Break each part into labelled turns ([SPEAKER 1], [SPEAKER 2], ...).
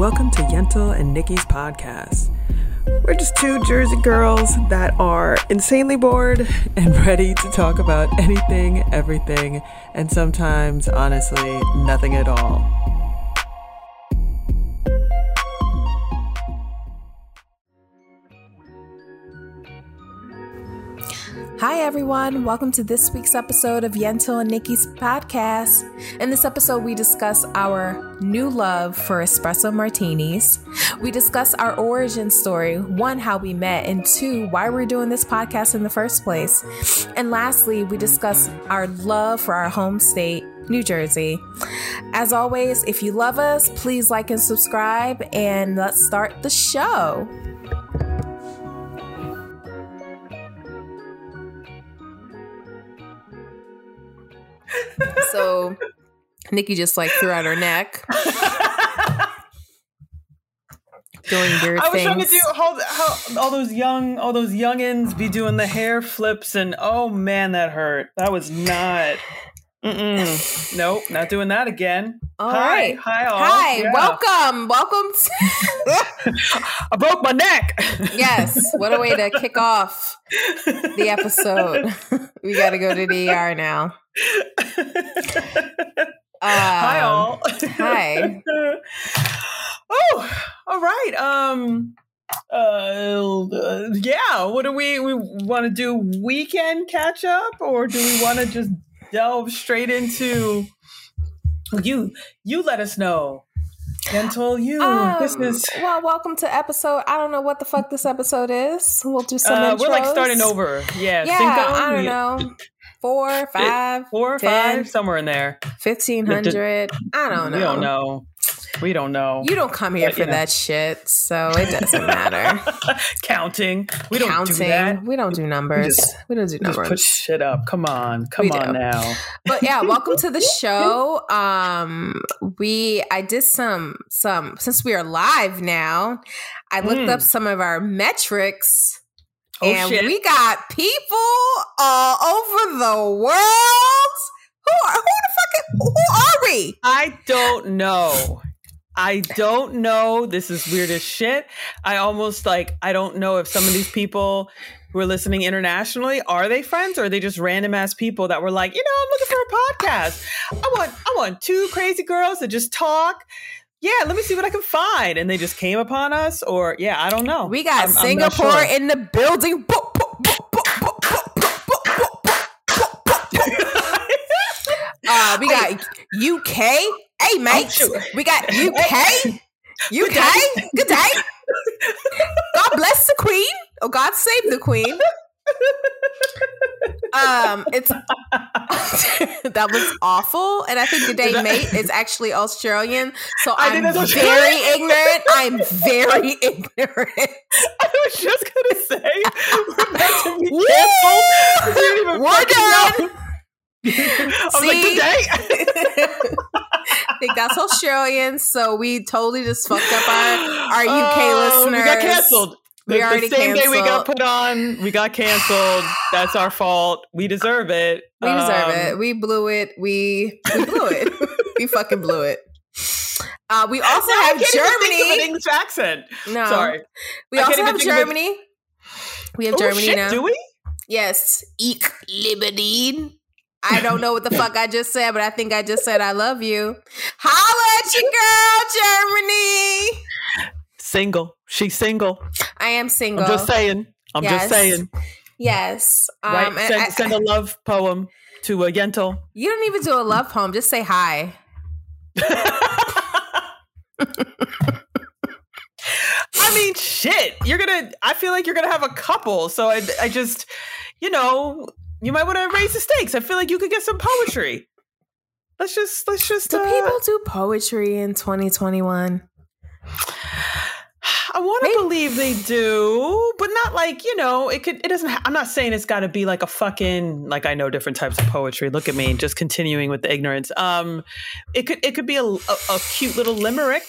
[SPEAKER 1] Welcome to Yentl and Nikki's podcast. We're just two Jersey girls that are insanely bored and ready to talk about anything, everything, and sometimes, honestly, nothing at all.
[SPEAKER 2] Hi, everyone. Welcome to this week's episode of Yentl and Nikki's podcast. In this episode, we discuss our new love for espresso martinis. We discuss our origin story one, how we met, and two, why we're doing this podcast in the first place. And lastly, we discuss our love for our home state, New Jersey. As always, if you love us, please like and subscribe, and let's start the show. So Nikki just like threw out her neck. Doing weird
[SPEAKER 1] I was
[SPEAKER 2] things.
[SPEAKER 1] trying to do how, how all those young all those youngins be doing the hair flips and oh man that hurt. That was not Mm-mm. Nope, not doing that again.
[SPEAKER 2] All
[SPEAKER 1] hi,
[SPEAKER 2] right.
[SPEAKER 1] hi, all.
[SPEAKER 2] Hi,
[SPEAKER 1] Yeah.
[SPEAKER 2] welcome, welcome. To-
[SPEAKER 1] I broke my neck.
[SPEAKER 2] yes, what a way to kick off the episode. we got to go to the ER now.
[SPEAKER 1] hi,
[SPEAKER 2] Um,
[SPEAKER 1] all.
[SPEAKER 2] hi.
[SPEAKER 1] oh, all right. Um. Uh, yeah. What do we we want to do? Weekend catch up, or do we want to just delve straight into you? You let us know. Yentl, you. this
[SPEAKER 2] Um,
[SPEAKER 1] is.
[SPEAKER 2] well, welcome to episode. I don't know what the fuck this episode is. We'll do some.
[SPEAKER 1] Uh, we're like starting over. Yeah.
[SPEAKER 2] Yeah, I don't know. Four, five,
[SPEAKER 1] Four or
[SPEAKER 2] 10,
[SPEAKER 1] five, somewhere in there.
[SPEAKER 2] fifteen hundred. I don't know.
[SPEAKER 1] We don't know. We don't know.
[SPEAKER 2] You don't come here
[SPEAKER 1] But,
[SPEAKER 2] for
[SPEAKER 1] know.
[SPEAKER 2] that shit, so it doesn't matter.
[SPEAKER 1] Counting. We don't
[SPEAKER 2] Counting.
[SPEAKER 1] do that.
[SPEAKER 2] We don't do numbers.
[SPEAKER 1] just-
[SPEAKER 2] we don't do
[SPEAKER 1] Just
[SPEAKER 2] numbers.
[SPEAKER 1] put shit up. Come on. Come
[SPEAKER 2] We
[SPEAKER 1] on
[SPEAKER 2] do.
[SPEAKER 1] now.
[SPEAKER 2] but yeah, welcome to the show. Um, we I did some some since we are live now. I looked
[SPEAKER 1] Mm.
[SPEAKER 2] up some of our metrics.
[SPEAKER 1] Oh
[SPEAKER 2] and
[SPEAKER 1] shit.
[SPEAKER 2] we got people all over the world. Who are who the fuck? Who are we?
[SPEAKER 1] I don't know. I don't know. This is weird as shit. I almost like I don't know if some of these people who are listening internationally are they friends or are they just random ass people that were like, you know, I'm looking for a podcast. I want I want two crazy girls that just talk yeah, let me see what I can find. And they just came upon us, or yeah, I don't know.
[SPEAKER 2] We got
[SPEAKER 1] I'm,
[SPEAKER 2] Singapore I'm
[SPEAKER 1] sure.
[SPEAKER 2] in the building. Uh, we got UK. Hey, mate.
[SPEAKER 1] Sure.
[SPEAKER 2] We got UK. UK. Good day. God bless the Queen. Oh, God save the Queen. Um, it's that was awful, and I think the day
[SPEAKER 1] I-
[SPEAKER 2] mate is actually Australian. So
[SPEAKER 1] I
[SPEAKER 2] I'm very ignorant. I'm very ignorant.
[SPEAKER 1] I was just gonna say we're about to be canceled. Even
[SPEAKER 2] we're done.
[SPEAKER 1] I was like,
[SPEAKER 2] See?
[SPEAKER 1] good day.
[SPEAKER 2] I think that's Australian, so we totally just fucked up our our UK
[SPEAKER 1] Oh,
[SPEAKER 2] listeners.
[SPEAKER 1] We got canceled.
[SPEAKER 2] We
[SPEAKER 1] The- the
[SPEAKER 2] already
[SPEAKER 1] same day we got put on, we got canceled. That's our fault. We deserve it.
[SPEAKER 2] We deserve
[SPEAKER 1] Um,
[SPEAKER 2] it. We blew it. We we blew it. we fucking blew it. Uh, we also
[SPEAKER 1] I
[SPEAKER 2] have
[SPEAKER 1] can't even think of an
[SPEAKER 2] Germany.
[SPEAKER 1] English accent.
[SPEAKER 2] No,
[SPEAKER 1] Sorry.
[SPEAKER 2] we
[SPEAKER 1] I
[SPEAKER 2] also have. Germany. We have
[SPEAKER 1] Oh,
[SPEAKER 2] Germany
[SPEAKER 1] shit,
[SPEAKER 2] now.
[SPEAKER 1] do we?
[SPEAKER 2] Yes, Ich liebe I don't know what the fuck I just said, but I think I just said I love you. Holla at your girl, Germany.
[SPEAKER 1] Single. She's single.
[SPEAKER 2] I am single.
[SPEAKER 1] I'm just saying. I'm
[SPEAKER 2] Yes.
[SPEAKER 1] just saying.
[SPEAKER 2] Yes. Um,
[SPEAKER 1] Right? Send,
[SPEAKER 2] I-
[SPEAKER 1] send a love poem to a Yentl.
[SPEAKER 2] you don't even do a love poem. Just say hi.
[SPEAKER 1] I mean, shit. You're gonna. I feel like you're gonna have a couple. So I, I just, you know, you might want to raise the stakes. I feel like you could get some poetry. Let's just, let's just.
[SPEAKER 2] Do
[SPEAKER 1] uh,
[SPEAKER 2] people do poetry in 2021?
[SPEAKER 1] I want to believe they do, but not like you know. It could. It doesn't. Ha- I'm not saying it's got to be like a fucking like I know different types of poetry. Look at me, just continuing with the ignorance. Um, it could. It could be a, a, a cute little limerick.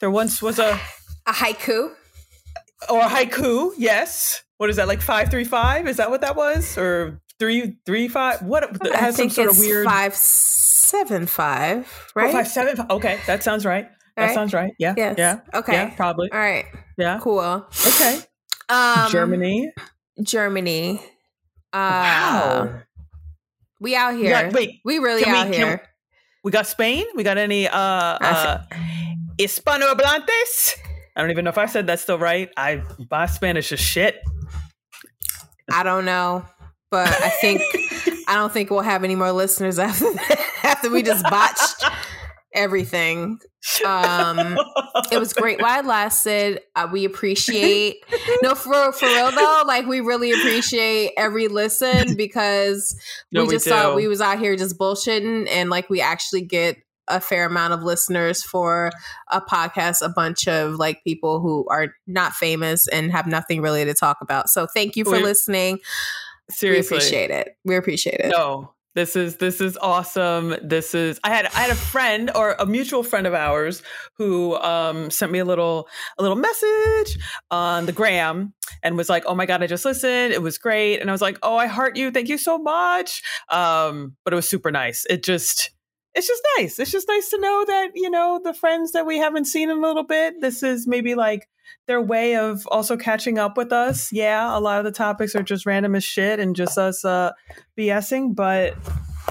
[SPEAKER 1] There once was a
[SPEAKER 2] A haiku?
[SPEAKER 1] or a haiku. Yes. What is that? Like five three five? Is that what that was? Or three three five? What it has some sort of weird
[SPEAKER 2] five seven five,
[SPEAKER 1] Oh,
[SPEAKER 2] right?
[SPEAKER 1] five seven. Okay, that sounds right. That
[SPEAKER 2] Right?
[SPEAKER 1] sounds right. Yeah.
[SPEAKER 2] Yes.
[SPEAKER 1] Yeah.
[SPEAKER 2] Okay.
[SPEAKER 1] Yeah, probably.
[SPEAKER 2] All right.
[SPEAKER 1] Yeah.
[SPEAKER 2] Cool.
[SPEAKER 1] Okay.
[SPEAKER 2] Um,
[SPEAKER 1] Germany.
[SPEAKER 2] Germany. Uh,
[SPEAKER 1] wow.
[SPEAKER 2] We out here.
[SPEAKER 1] got- wait,
[SPEAKER 2] we really
[SPEAKER 1] can we-
[SPEAKER 2] out here.
[SPEAKER 1] we got Spain. We got any uh uh Hispanohablantes? I don't even know if I said that still right. I my Spanish is shit.
[SPEAKER 2] I don't know, but I think I don't think we'll have any more listeners after after we just botched everything. Um, it was great while it lasted. Uh, we appreciate no for for real though. Like we really appreciate every listen because
[SPEAKER 1] No,
[SPEAKER 2] we
[SPEAKER 1] we
[SPEAKER 2] just thought we was out here just bullshitting and like we actually get a fair amount of listeners for a podcast a bunch of like people who are not famous and have nothing really to talk about so thank you for
[SPEAKER 1] We-
[SPEAKER 2] listening
[SPEAKER 1] Seriously.
[SPEAKER 2] we appreciate it we appreciate it
[SPEAKER 1] No. This is this is awesome. This is I had I had a friend or a mutual friend of ours who um sent me a little a little message on the gram and was like, "Oh my god, I just listened. It was great." And I was like, "Oh, I heart you. Thank you so much." Um but it was super nice. It just it's just nice. It's just nice to know that, you know, the friends that we haven't seen in a little bit, this is maybe like their way of also catching up with us. Yeah, a lot of the topics are just random as shit and just us uh BSing, but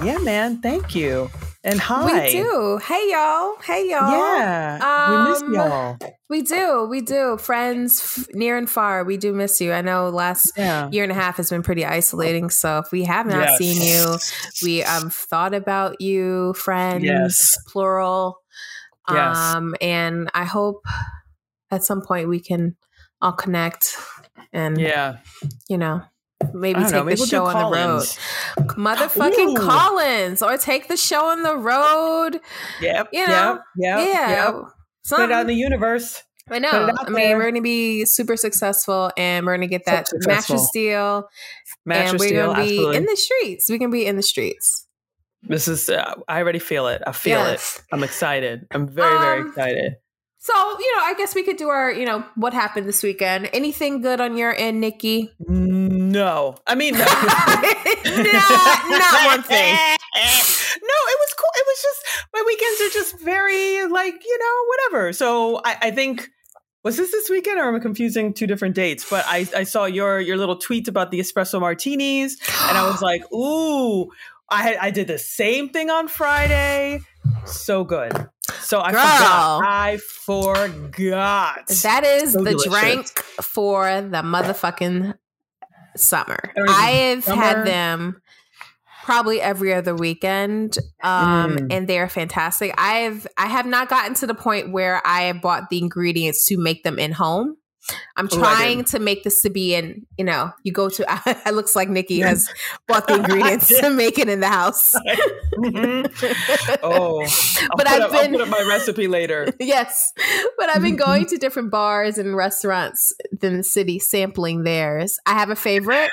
[SPEAKER 1] yeah, man, thank you. And hi.
[SPEAKER 2] we do hey y'all hey y'all
[SPEAKER 1] Yeah. we miss
[SPEAKER 2] Um,
[SPEAKER 1] y'all.
[SPEAKER 2] we do we do friends f- near and far we do miss you i know last
[SPEAKER 1] Yeah.
[SPEAKER 2] year and a half has been pretty isolating so if we have not
[SPEAKER 1] Yes.
[SPEAKER 2] seen you we um thought about you friends
[SPEAKER 1] Yes.
[SPEAKER 2] plural
[SPEAKER 1] Yes.
[SPEAKER 2] um and i hope at some point we can all connect and
[SPEAKER 1] Yeah.
[SPEAKER 2] you know maybe take
[SPEAKER 1] know. Maybe
[SPEAKER 2] the
[SPEAKER 1] we'll
[SPEAKER 2] show on the road motherfucking
[SPEAKER 1] Ooh.
[SPEAKER 2] collins or take the show on the road
[SPEAKER 1] Yep.
[SPEAKER 2] You know,
[SPEAKER 1] Yep. Yep.
[SPEAKER 2] yeah
[SPEAKER 1] Yep. Put it out in the universe.
[SPEAKER 2] I know. I mean,
[SPEAKER 1] there.
[SPEAKER 2] we're going to be super successful, and we're going to get
[SPEAKER 1] So
[SPEAKER 2] that
[SPEAKER 1] successful.
[SPEAKER 2] mattress deal,
[SPEAKER 1] Mattress
[SPEAKER 2] and we're going to be
[SPEAKER 1] Absolutely.
[SPEAKER 2] in the streets. We can be in the streets.
[SPEAKER 1] this is. Uh, I already feel it. I feel
[SPEAKER 2] Yes.
[SPEAKER 1] it. I'm excited. I'm very, very
[SPEAKER 2] Um,
[SPEAKER 1] excited.
[SPEAKER 2] So, you know, I guess we could do our, you know, what happened this weekend. Anything good on your end, Nikki?
[SPEAKER 1] No, I mean, no.
[SPEAKER 2] not, not one thing.
[SPEAKER 1] no, it was cool. It was just my weekends are just very like you know whatever. So I, I think was this this weekend or am I confusing two different dates? But I, I saw your your little tweet about the espresso martinis, and I was like, ooh, I I did the same thing on Friday. So good. So I
[SPEAKER 2] Girl.
[SPEAKER 1] forgot. I forgot.
[SPEAKER 2] That is
[SPEAKER 1] So
[SPEAKER 2] the
[SPEAKER 1] delicious.
[SPEAKER 2] drink for the motherfucking summer.
[SPEAKER 1] Or is it
[SPEAKER 2] I have
[SPEAKER 1] summer?
[SPEAKER 2] had them probably every other weekend um
[SPEAKER 1] Mm.
[SPEAKER 2] and they're fantastic. I've I have not gotten to the point where I have bought the ingredients to make them in home. I'm trying to make this to be in, you know, you go to it looks like Nikki has bought the ingredients to make it in the house.
[SPEAKER 1] Mhm. Oh, I'll
[SPEAKER 2] But
[SPEAKER 1] put
[SPEAKER 2] I've
[SPEAKER 1] up, I'll
[SPEAKER 2] been-
[SPEAKER 1] put up my recipe later.
[SPEAKER 2] yes. But I've been going to different bars and restaurants in the city sampling theirs. I have a favorite.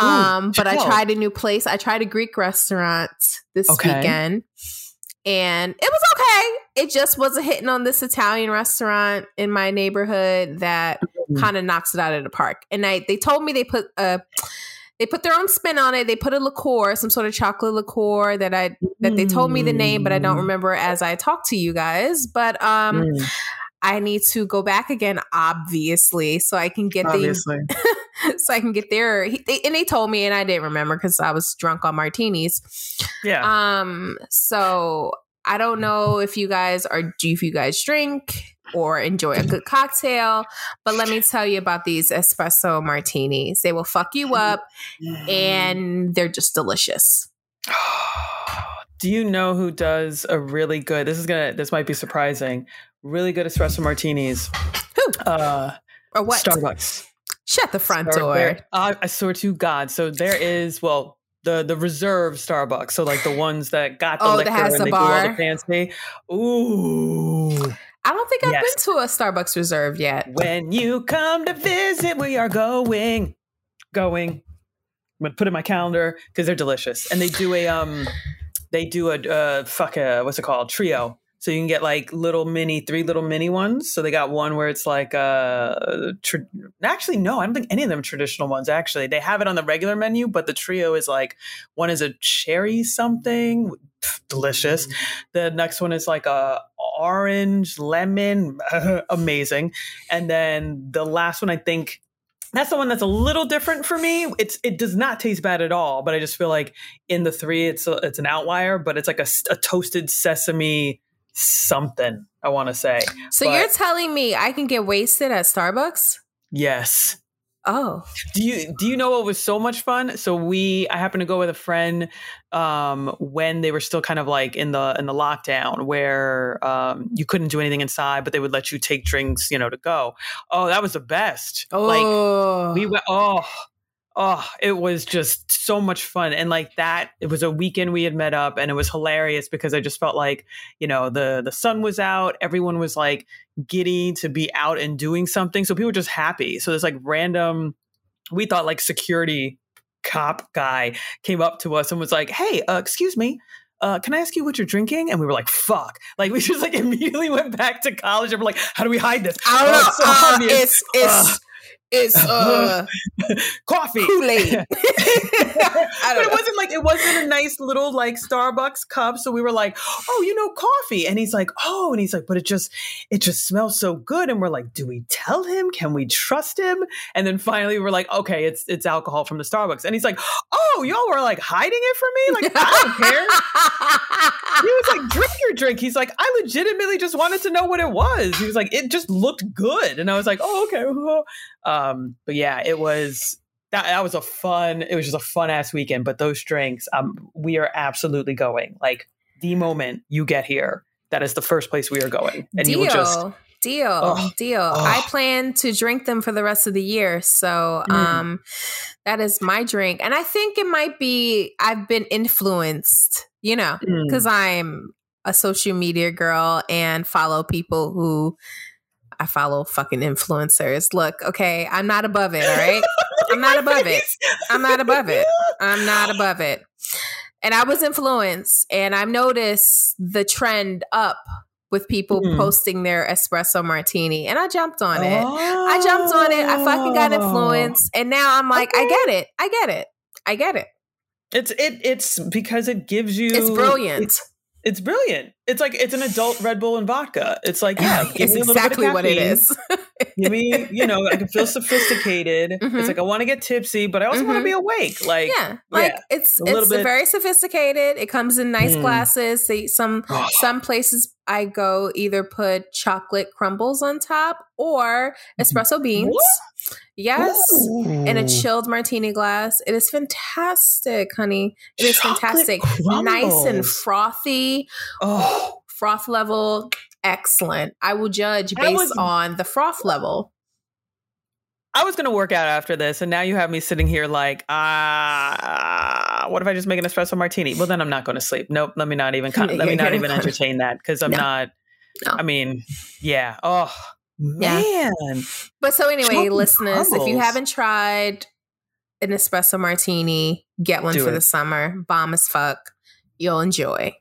[SPEAKER 1] Ooh,
[SPEAKER 2] Um, but I tried a new place. I tried a Greek restaurant this
[SPEAKER 1] Okay.
[SPEAKER 2] weekend. And it was okay. It just wasn't hitting on this Italian restaurant in my neighborhood that
[SPEAKER 1] Mm.
[SPEAKER 2] kind of knocks it out of the park. And I they told me they put a they put their own spin on it. They put a liqueur, some sort of chocolate liqueur that I that they told me the name, but I don't
[SPEAKER 1] Mm.
[SPEAKER 2] remember as I talked to you guys. But um
[SPEAKER 1] Mm,
[SPEAKER 2] I need to go back again, obviously, so I can get
[SPEAKER 1] obviously.
[SPEAKER 2] the so I can get there. He, they, and they told me, and I didn't remember because I was drunk on martinis.
[SPEAKER 1] Yeah.
[SPEAKER 2] Um, so I don't know if you guys are do if you guys drink or enjoy a good cocktail, but let me tell you about these espresso martinis. They will fuck you up, and they're just delicious.
[SPEAKER 1] Do you know who does a really good? This is gonna. This might be surprising. Really good espresso martinis.
[SPEAKER 2] Who
[SPEAKER 1] Uh,
[SPEAKER 2] or what?
[SPEAKER 1] Starbucks.
[SPEAKER 2] Shut the front door.
[SPEAKER 1] there- I, I swear to God. So there is well the the reserve Starbucks. So like the ones that got the
[SPEAKER 2] Oh, that
[SPEAKER 1] liquor
[SPEAKER 2] has
[SPEAKER 1] and
[SPEAKER 2] the
[SPEAKER 1] they do all
[SPEAKER 2] bar?
[SPEAKER 1] the fancy. Ooh.
[SPEAKER 2] I don't think I've
[SPEAKER 1] Yes.
[SPEAKER 2] been to a Starbucks Reserve yet.
[SPEAKER 1] When you come to visit, we are going, going. I'm gonna put it in my calendar because they're delicious, and they do a um, they do a uh, fuck a what's it called trio So you can get like little mini, three little mini ones. So they got one where it's like uh tra- actually no, I don't think any of them are traditional ones. Actually, they have it on the regular menu, but the trio is like one is a cherry something, pff, delicious. The next one is like a orange lemon, amazing, and then the last one I think that's the one that's a little different for me. It's it does not taste bad at all, but I just feel like in the three, it's a, it's an outlier. But it's like a, a toasted sesame something. I want to say.
[SPEAKER 2] So
[SPEAKER 1] But
[SPEAKER 2] you're telling me I can get wasted at Starbucks?
[SPEAKER 1] yes.
[SPEAKER 2] Oh,
[SPEAKER 1] Do you do you know what was so much fun? So we I happened to go with a friend um when they were still kind of like in the in the lockdown where um you couldn't do anything inside but they would let you take drinks, you know, to go. Oh, that was the best.
[SPEAKER 2] Oh.
[SPEAKER 1] Like we went oh oh it was just so much fun and like that it was a weekend we had met up and it was hilarious because i just felt like you know the the sun was out everyone was like giddy to be out and doing something so people were just happy so there's like random we thought like security cop guy came up to us and was like hey uh, excuse me uh, can I ask you what you're drinking? And we were like, fuck. Like, we just like immediately went back to college and we're like, how do we hide this?
[SPEAKER 2] I don't
[SPEAKER 1] Oh,
[SPEAKER 2] know.
[SPEAKER 1] it's so
[SPEAKER 2] uh, it's it's it's uh,
[SPEAKER 1] Coffee.
[SPEAKER 2] Kool Aid.
[SPEAKER 1] But it wasn't like it wasn't a nice little like Starbucks cup. So we were like, "Oh, you know, coffee." And he's like, "Oh," and he's like, "But it just it just smells so good." And we're like, "Do we tell him? Can we trust him?" And then finally, we're like, "Okay, it's it's alcohol from the Starbucks." And he's like, "Oh, y'all were like hiding it from me? Like I don't care." He was like, "Drink your drink." He's like, "I legitimately just wanted to know what it was." He was like, "It just looked good," and I was like, "Oh, okay." Um, but yeah, it was that that was a fun. It was just a fun ass weekend. But those drinks, um, we are absolutely going. Like the moment you get here, that is the first place we are going, and you
[SPEAKER 2] deal,
[SPEAKER 1] will just
[SPEAKER 2] deal,
[SPEAKER 1] Oh,
[SPEAKER 2] deal.
[SPEAKER 1] oh.
[SPEAKER 2] I plan to drink them for the rest of the year, so
[SPEAKER 1] Mm.
[SPEAKER 2] um, that is my drink, and I think it might be I've been influenced, you know,
[SPEAKER 1] Mm.
[SPEAKER 2] because I'm a social media girl and follow people who. I follow fucking influencers. Look, okay, I'm not above it, all right? I'm not above it. I'm not above it. I'm not above it. And I was influenced, and I've noticed the trend up with people
[SPEAKER 1] Mm.
[SPEAKER 2] posting their espresso martini, and I jumped on it. I jumped on it. I fucking got
[SPEAKER 1] Oh.
[SPEAKER 2] influenced, and now I'm like, I get it. I get it. I get it.
[SPEAKER 1] It's it. It's because it gives you.
[SPEAKER 2] It's brilliant.
[SPEAKER 1] It's, it's brilliant. It's like it's an adult Red Bull and vodka. It's like yeah, give
[SPEAKER 2] it's
[SPEAKER 1] me a little bit of
[SPEAKER 2] exactly what it is.
[SPEAKER 1] Give me, you know, I can feel sophisticated.
[SPEAKER 2] Mhm.
[SPEAKER 1] It's like I want to get tipsy, but I also want to be awake. Like
[SPEAKER 2] yeah, like
[SPEAKER 1] yeah,
[SPEAKER 2] it's it's
[SPEAKER 1] bit-
[SPEAKER 2] very sophisticated. It comes in nice
[SPEAKER 1] Mm.
[SPEAKER 2] glasses. They, some some places I go either put chocolate crumbles on top or espresso beans.
[SPEAKER 1] What?
[SPEAKER 2] Yes. In a chilled martini glass. It is fantastic, honey. It is
[SPEAKER 1] Chocolate
[SPEAKER 2] fantastic. Nice and frothy.
[SPEAKER 1] Oh,
[SPEAKER 2] Froth level, excellent. I will judge based
[SPEAKER 1] was-
[SPEAKER 2] on the froth level.
[SPEAKER 1] I was gonna work out after this, and now you have me sitting here like, ah, what if I just make an espresso martini? Well, then I'm not going to sleep. Nope, let me not even con- let me not even entertain that because I'm
[SPEAKER 2] No.
[SPEAKER 1] not.
[SPEAKER 2] No.
[SPEAKER 1] I mean, yeah. Oh
[SPEAKER 2] Yeah.
[SPEAKER 1] man,
[SPEAKER 2] But so anyway,
[SPEAKER 1] Chocolate
[SPEAKER 2] listeners, if you haven't tried an espresso martini, get one
[SPEAKER 1] Do
[SPEAKER 2] for
[SPEAKER 1] it.
[SPEAKER 2] the summer. Bomb as fuck. You'll enjoy.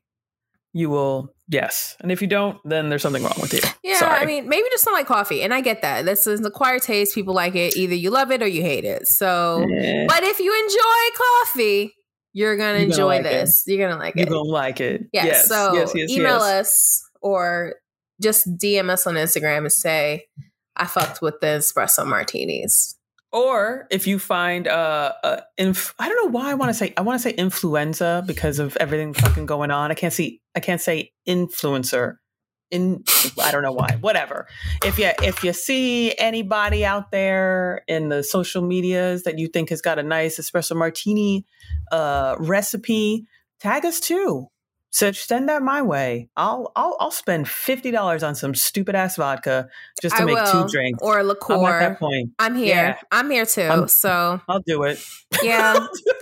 [SPEAKER 1] you will. Yes, and if you don't, then there's something wrong with you.
[SPEAKER 2] Yeah,
[SPEAKER 1] Sorry.
[SPEAKER 2] I mean, maybe just don't like coffee, and I get that. This is an acquired taste. People like it. Either you love it or you hate it. So,
[SPEAKER 1] Eh,
[SPEAKER 2] but if you enjoy coffee, you're gonna enjoy this.
[SPEAKER 1] You're gonna
[SPEAKER 2] enjoy
[SPEAKER 1] like it.
[SPEAKER 2] You're gonna like
[SPEAKER 1] you
[SPEAKER 2] it.
[SPEAKER 1] don't like it.
[SPEAKER 2] Yeah.
[SPEAKER 1] yes.
[SPEAKER 2] so
[SPEAKER 1] yes, yes,
[SPEAKER 2] email us or just DM us on Instagram and say, I fucked with the espresso martinis.
[SPEAKER 1] Or if you find uh, uh inf- I don't know why I want to say I want to say influenza because of everything fucking going on. I can't see I can't say influencer. In I don't know why. Whatever. If you if you see anybody out there in the social medias that you think has got a nice espresso martini uh recipe, tag us too. So send that my way. I'll I'll I'll spend fifty dollars on some stupid ass vodka just to
[SPEAKER 2] I
[SPEAKER 1] make
[SPEAKER 2] will.
[SPEAKER 1] two drinks.
[SPEAKER 2] Or liqueur.
[SPEAKER 1] I'm at that point.
[SPEAKER 2] I'm here.
[SPEAKER 1] Yeah.
[SPEAKER 2] I'm here too.
[SPEAKER 1] I'm-
[SPEAKER 2] so
[SPEAKER 1] I'll do it.
[SPEAKER 2] yeah.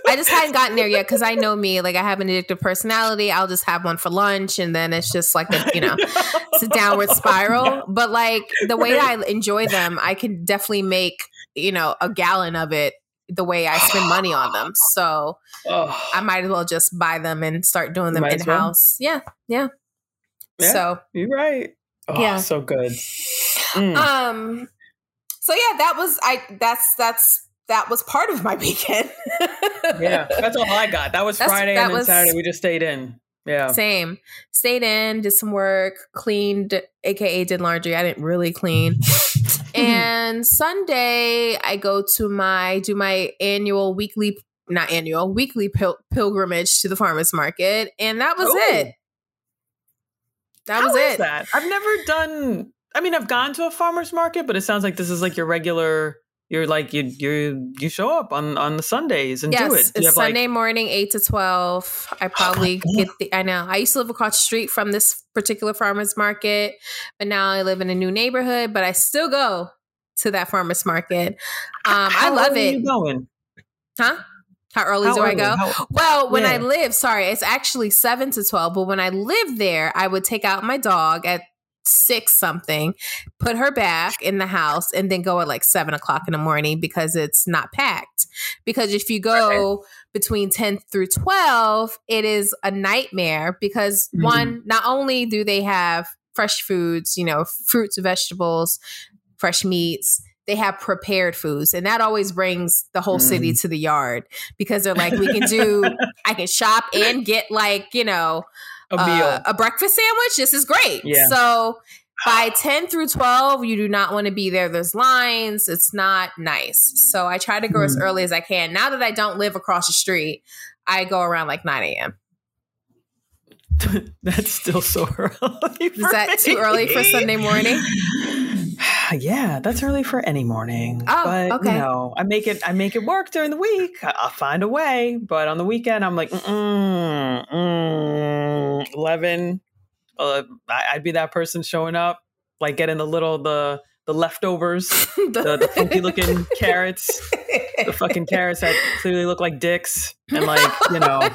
[SPEAKER 2] I just hadn't gotten there yet because I know me. Like I have an addictive personality. I'll just have one for lunch and then it's just like a you know it's a downward spiral. But like the way I enjoy them, I can definitely make, you know, a gallon of it the way I spend money on them. So
[SPEAKER 1] Oh,
[SPEAKER 2] I might as well just buy them and start doing them in
[SPEAKER 1] as well.
[SPEAKER 2] house. Yeah. Yeah.
[SPEAKER 1] Yeah.
[SPEAKER 2] So
[SPEAKER 1] You're right. Oh,
[SPEAKER 2] Yeah.
[SPEAKER 1] so good. Mm.
[SPEAKER 2] um so yeah, that was I that's that's that was part of my weekend.
[SPEAKER 1] yeah, that's all I got. That was
[SPEAKER 2] That's-
[SPEAKER 1] Friday
[SPEAKER 2] that
[SPEAKER 1] and then
[SPEAKER 2] was-
[SPEAKER 1] Saturday we just stayed in. Yeah.
[SPEAKER 2] Same. Stayed in, did some work, cleaned, aka did laundry. I didn't really clean. Mm-hmm. and Sunday, I go to my do my annual weekly, not annual, weekly pil- pilgrimage to the farmers market, and that was
[SPEAKER 1] Ooh.
[SPEAKER 2] it. That
[SPEAKER 1] How
[SPEAKER 2] was it.
[SPEAKER 1] that? I've never done. I mean, I've gone to a farmer's market, but it sounds like this is like your regular. You're like you you you show up on on the Sundays and do it. Do
[SPEAKER 2] it's
[SPEAKER 1] you have, like-
[SPEAKER 2] Sunday morning, eight to twelve. I probably get the. I know. I used to live across the street from this particular farmers market, but now I live in a new neighborhood. But I still go to that farmers market. Um, I love
[SPEAKER 1] early are
[SPEAKER 2] it.
[SPEAKER 1] You going?
[SPEAKER 2] Huh? How early
[SPEAKER 1] How
[SPEAKER 2] do I go?
[SPEAKER 1] How-
[SPEAKER 2] Well, when I live, sorry, it's actually seven to twelve. But when I lived there, I would take out my dog at six something, put her back in the house, and then go at like seven o'clock in the morning because it's not packed. Because if you go between ten through twelve, it is a nightmare because
[SPEAKER 1] Mhm.
[SPEAKER 2] one, not only do they have fresh foods, you know, fruits, vegetables, fresh meats. They have prepared foods, and that always brings the whole city
[SPEAKER 1] Mm.
[SPEAKER 2] to the yard because they're like, we can do, I can shop and get like, you know,
[SPEAKER 1] a meal.
[SPEAKER 2] uh, a breakfast sandwich. This is great.
[SPEAKER 1] Yeah.
[SPEAKER 2] So by 10 through 12, you do not want to be there. There's lines. It's not nice. So I try to go as
[SPEAKER 1] Mm.
[SPEAKER 2] early as I can. Now that I don't live across the street, I go around like 9 a.m.
[SPEAKER 1] That's still so early.
[SPEAKER 2] Is that too early for Sunday morning?
[SPEAKER 1] yeah, that's early for any morning.
[SPEAKER 2] Oh,
[SPEAKER 1] but
[SPEAKER 2] okay.
[SPEAKER 1] you know, I make it. I make it work during the week. I- I'll find a way. But on the weekend, I'm like, mm, mm, eleven. Uh, I- I'd be that person showing up, like getting the little the the leftovers, the, the funky looking carrots, the fucking carrots that clearly look like dicks, and like you know.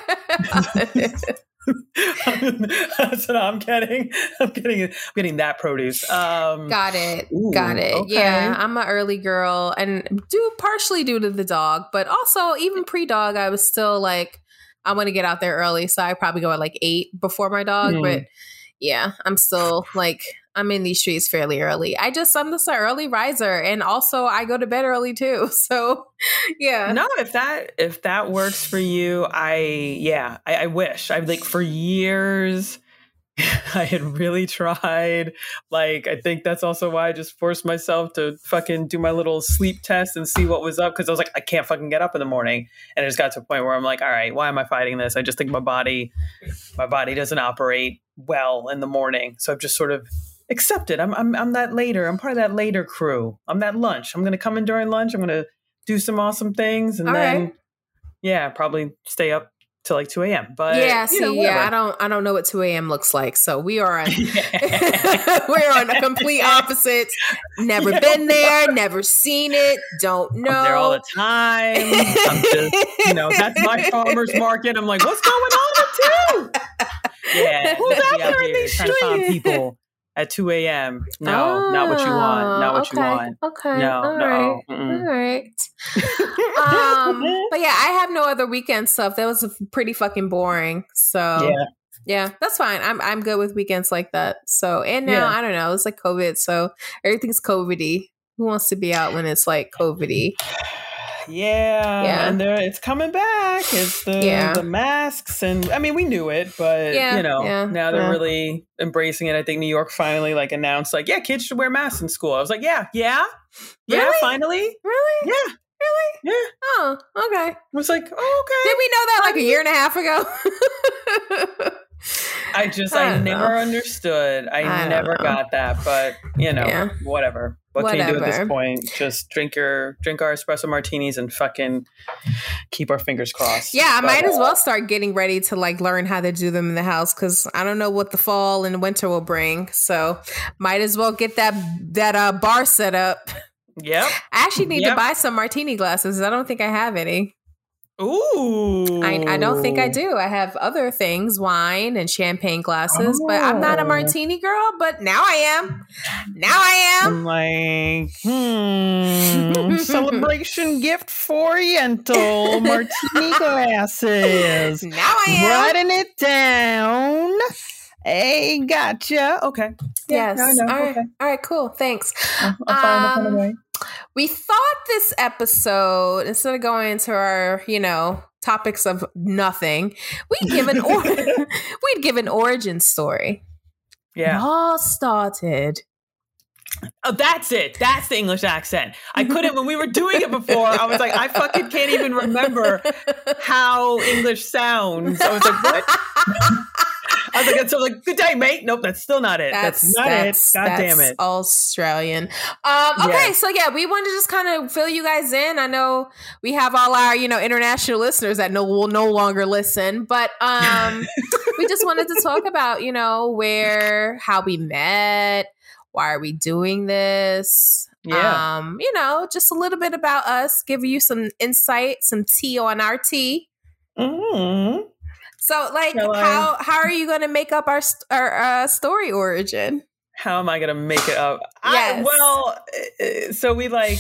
[SPEAKER 1] That's what I'm getting. I'm getting. I'm getting that produce. Um,
[SPEAKER 2] Got it.
[SPEAKER 1] Ooh,
[SPEAKER 2] Got it.
[SPEAKER 1] okay.
[SPEAKER 2] Yeah, I'm an early girl and do partially due to the dog, but also even pre dog, I was still like, I want to get out there early. So I probably go at like eight before my dog.
[SPEAKER 1] Mm.
[SPEAKER 2] But yeah, I'm still like, I'm in these streets fairly early. I just, I'm just an early riser. And also, I go to bed early too. So yeah.
[SPEAKER 1] No, if that if that works for you, I yeah, I, I wish. I've like for years I had really tried. Like I think that's also why I just forced myself to fucking do my little sleep test and see what was up because I was like, I can't fucking get up in the morning. And it just got to a point where I'm like, all right, why am I fighting this? I just think my body my body doesn't operate well in the morning. So I've just sort of accepted. I'm I'm I'm that later. I'm part of that later crew. I'm that lunch. I'm gonna come in during lunch. I'm gonna do some awesome things and
[SPEAKER 2] All
[SPEAKER 1] then
[SPEAKER 2] right.
[SPEAKER 1] yeah, probably stay up till like 2 a.m. But
[SPEAKER 2] yeah,
[SPEAKER 1] you
[SPEAKER 2] see,
[SPEAKER 1] know,
[SPEAKER 2] yeah, I don't, I don't know what 2 a.m. looks like. So we are on, we're on a complete opposite. Never been there, never seen it, don't know.
[SPEAKER 1] I'm there all the time. I'm just, you know, that's my farmer's market. I'm like, what's going on with you? Yeah,
[SPEAKER 2] Who's out there in these
[SPEAKER 1] to
[SPEAKER 2] streets?
[SPEAKER 1] people at 2 a.m. No, not what you want. Not what
[SPEAKER 2] Oh, okay,
[SPEAKER 1] you want.
[SPEAKER 2] Okay.
[SPEAKER 1] No,
[SPEAKER 2] all
[SPEAKER 1] no.
[SPEAKER 2] Right. All right. Um, but yeah, I have no other weekend stuff. That was pretty fucking boring. So
[SPEAKER 1] yeah.
[SPEAKER 2] yeah, that's fine. I'm I'm good with weekends like that. So and now
[SPEAKER 1] Yeah.
[SPEAKER 2] I don't know. It's like COVID, so everything's COVIDy. Who wants to be out when it's like COVIDy?
[SPEAKER 1] Yeah,
[SPEAKER 2] Yeah.
[SPEAKER 1] and there, it's coming back. It's the
[SPEAKER 2] Yeah.
[SPEAKER 1] the masks, and I mean we knew it, but
[SPEAKER 2] Yeah,
[SPEAKER 1] you know
[SPEAKER 2] yeah,
[SPEAKER 1] now they're really embracing it. I think New York finally like announced like yeah, kids should wear masks in school. I was like yeah, yeah, yeah,
[SPEAKER 2] Really?
[SPEAKER 1] finally,
[SPEAKER 2] Really?
[SPEAKER 1] yeah,
[SPEAKER 2] Really?
[SPEAKER 1] yeah.
[SPEAKER 2] Oh, okay.
[SPEAKER 1] I was like oh, okay.
[SPEAKER 2] Did we know that like a year and a half ago?
[SPEAKER 1] I just
[SPEAKER 2] I
[SPEAKER 1] I, never
[SPEAKER 2] know.
[SPEAKER 1] understood. I,
[SPEAKER 2] I
[SPEAKER 1] never
[SPEAKER 2] know.
[SPEAKER 1] got that, but you know
[SPEAKER 2] Yeah.
[SPEAKER 1] whatever. What can you do at this point? Just drink your drink our espresso martinis and fucking keep our fingers crossed.
[SPEAKER 2] Yeah, I
[SPEAKER 1] But,
[SPEAKER 2] might as well start getting ready to like learn how to do them in the house because I don't know what the fall and winter will bring. So might as well get that that uh, bar set up.
[SPEAKER 1] Yep.
[SPEAKER 2] I actually need to buy some martini glasses. I don't think I have any.
[SPEAKER 1] Ooh.
[SPEAKER 2] I, I don't think I do. I have other things, wine and champagne glasses, but I'm not a
[SPEAKER 1] Oh.
[SPEAKER 2] martini girl. But now I am. Now I am.
[SPEAKER 1] I'm like, hmm, celebration gift for Yentl, martini glasses.
[SPEAKER 2] Now I am.
[SPEAKER 1] Writing it down. Hey, gotcha. Okay.
[SPEAKER 2] Yes.
[SPEAKER 1] I know.
[SPEAKER 2] All right.
[SPEAKER 1] Okay.
[SPEAKER 2] All right. Cool. Thanks.
[SPEAKER 1] I'll, I'll a
[SPEAKER 2] Um,
[SPEAKER 1] way.
[SPEAKER 2] We thought this episode, instead of going into our, you know, topics of nothing, we'd give an or- we'd give an origin story.
[SPEAKER 1] Yeah.
[SPEAKER 2] It all started.
[SPEAKER 1] Oh, that's it. That's the English accent. I couldn't when we were doing it before. I was like, I fucking can't even remember how English sounds. I was like, what? I was like, so like, good day, mate. Nope, that's still not it. That's, not it. God damn it.
[SPEAKER 2] Australian. Um, okay,
[SPEAKER 1] Yes.
[SPEAKER 2] so yeah, we wanted to just kind of fill you guys in. I know we have all our, you know, international listeners that no will no longer listen, but um we just wanted to talk about, you know, where how we met, why are we doing this?
[SPEAKER 1] Yeah.
[SPEAKER 2] Um, you know, just a little bit about us, give you some insight, some tea on our tea.
[SPEAKER 1] Mhm.
[SPEAKER 2] So, like,
[SPEAKER 1] Shall I-
[SPEAKER 2] how how are you going to make up our our uh, story origin?
[SPEAKER 1] How am I gonna make it up?
[SPEAKER 2] Yes.
[SPEAKER 1] I, well, uh, so we like,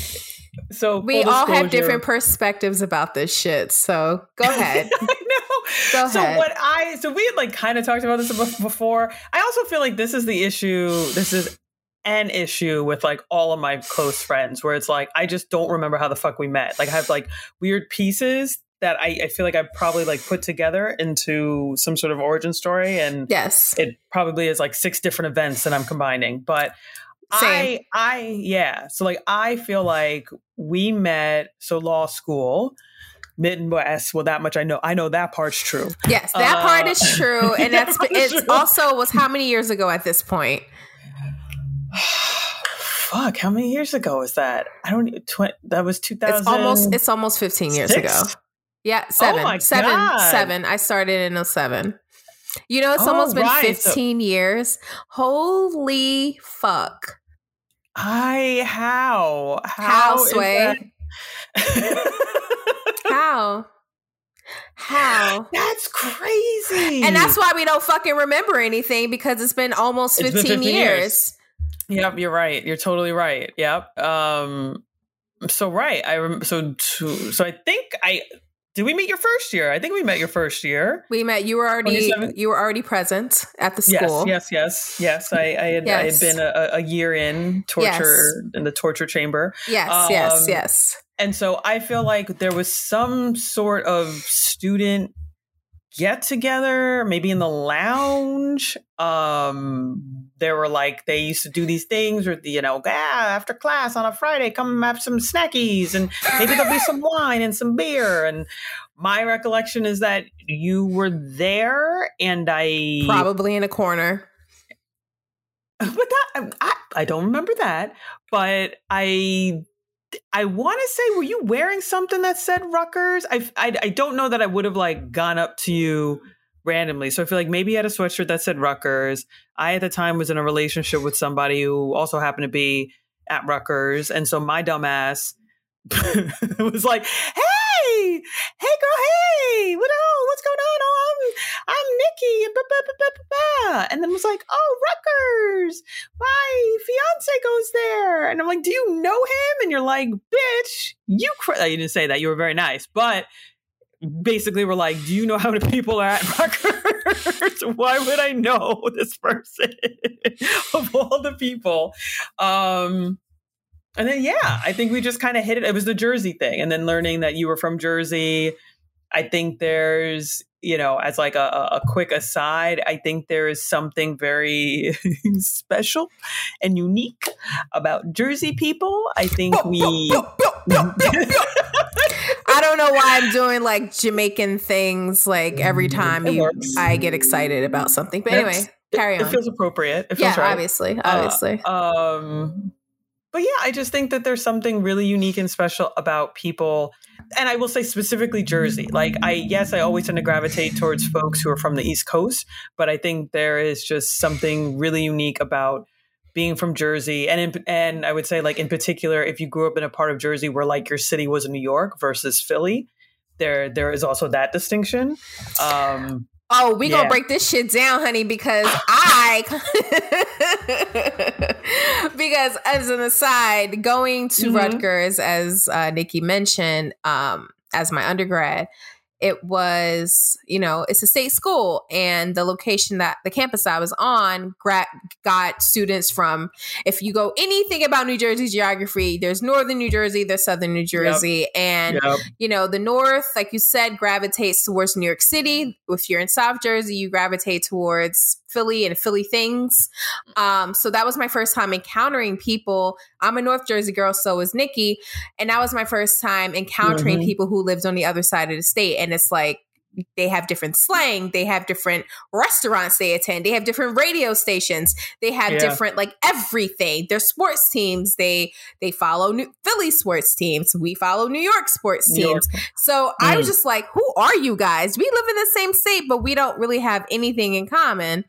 [SPEAKER 1] so
[SPEAKER 2] We all have different perspectives about this shit. So go ahead.
[SPEAKER 1] I know.
[SPEAKER 2] Go
[SPEAKER 1] so
[SPEAKER 2] ahead.
[SPEAKER 1] what I so we had like kind of talked about this bef- before. I also feel like this is the issue. This is an issue with like all of my close friends where it's like I just don't remember how the fuck we met. Like I have like weird pieces that I, I feel like I probably like put together into some sort of origin story and
[SPEAKER 2] yes.
[SPEAKER 1] it probably is like six different events that I'm combining. But
[SPEAKER 2] Same.
[SPEAKER 1] I I yeah. So like I feel like we met so law school. Midwest, well, that much I know. I know that part's true.
[SPEAKER 2] Yes, that
[SPEAKER 1] Uh,
[SPEAKER 2] part is true, and that's
[SPEAKER 1] is
[SPEAKER 2] it's
[SPEAKER 1] true.
[SPEAKER 2] also was how many years ago at this point?
[SPEAKER 1] Fuck, how many years ago was that? I don't. Tw- that was two thousand.
[SPEAKER 2] It's almost it's almost fifteen years ago. Yeah, seven,
[SPEAKER 1] my
[SPEAKER 2] seven,
[SPEAKER 1] God.
[SPEAKER 2] seven. I started in 07. You know, it's
[SPEAKER 1] Oh,
[SPEAKER 2] almost been
[SPEAKER 1] right. So-
[SPEAKER 2] fifteen years. Holy fuck!
[SPEAKER 1] I how
[SPEAKER 2] how Sway?
[SPEAKER 1] that-
[SPEAKER 2] How? How?
[SPEAKER 1] That's crazy.
[SPEAKER 2] And that's why we don't fucking remember anything because it's been almost
[SPEAKER 1] It's been
[SPEAKER 2] 15,
[SPEAKER 1] 15
[SPEAKER 2] years.
[SPEAKER 1] years. Yep, you're right. You're totally right. Yep. Um. So right. I rem- so to, so I think I did. We meet your first year. I think we met your first year.
[SPEAKER 2] We met. You were already you were already present at the school.
[SPEAKER 1] Yes, yes, yes, yes. I, I had I had been a, a year in torture in the torture chamber.
[SPEAKER 2] Yes, yes,
[SPEAKER 1] Um,
[SPEAKER 2] yes.
[SPEAKER 1] And so I feel like there was some sort of student get together, maybe in the lounge. Um, there were like they used to do these things, or you know, ah, after class on a Friday, come have some snackies, and maybe there'll be some wine and some beer. And my recollection is that you were there, and I
[SPEAKER 2] Probably in a corner.
[SPEAKER 1] but that I, I don't remember that but i i want to say were you wearing something that said Rutgers? I, I i don't know that i would have like gone up to you randomly. So i feel like maybe you had a sweatshirt that said Rutgers. I at the time was in a relationship with somebody who also happened to be at Rutgers and so my dumbass was like hey hey hey, girl hey what oh what's going on oh i'm i'm nikki and blah, blah, blah, and then was like oh Rutgers my fiance goes there. And I'm like, do you know him? And you're like, bitch, you, cr-. you didn't say that. You were very nice. But basically, we're like, do you know how many people are at Rutgers? Why would I know this person of all the people? Um, and then, yeah, I think we just kind of hit it. It was the Jersey thing. And then learning that you were from Jersey. I think there's, you know, as like a, a a quick aside, I think there is something very special and unique about Jersey people. I think we.
[SPEAKER 2] I don't know why I'm doing like Jamaican things like every time you. I get excited about something. But anyway,
[SPEAKER 1] That's-
[SPEAKER 2] carry on.
[SPEAKER 1] It feels appropriate. It feels
[SPEAKER 2] yeah,
[SPEAKER 1] right.
[SPEAKER 2] obviously,
[SPEAKER 1] Uh,
[SPEAKER 2] obviously.
[SPEAKER 1] um, but yeah, I just think that there's something really unique and special about people. And I will say specifically Jersey. Like I yes, I always tend to gravitate towards folks who are from the East Coast, but I think there is just something really unique about being from Jersey. And in, and I would say like in particular if you grew up in a part of Jersey where like your city was in New York versus Philly, there there is also that distinction. Um
[SPEAKER 2] Oh, we gonna break this shit down, honey, because I because as an aside, going to
[SPEAKER 1] Mhm.
[SPEAKER 2] Rutgers, as uh, Nikki mentioned, um, as my undergrad, it was, you know, it's a state school, and the location that the campus I was on gra- got students from. If you go anything about New Jersey geography, there's northern New Jersey, there's southern New Jersey, yep. and yep. you know, the north, like you said, gravitates towards New York City. If you're in South Jersey, you gravitate towards Philly and Philly things. Um, so that was my first time encountering people. I'm a North Jersey girl, so is Nikki. And that was my first time encountering mm-hmm. people who lived on the other side of the state. And it's like, they have different slang they have different restaurants they attend they have different radio stations they have yeah. different like everything their sports teams they they follow new philly sports teams we follow new york sports teams york. so mm. i was mm. just like who are you guys we live in the same state but we don't really have anything in common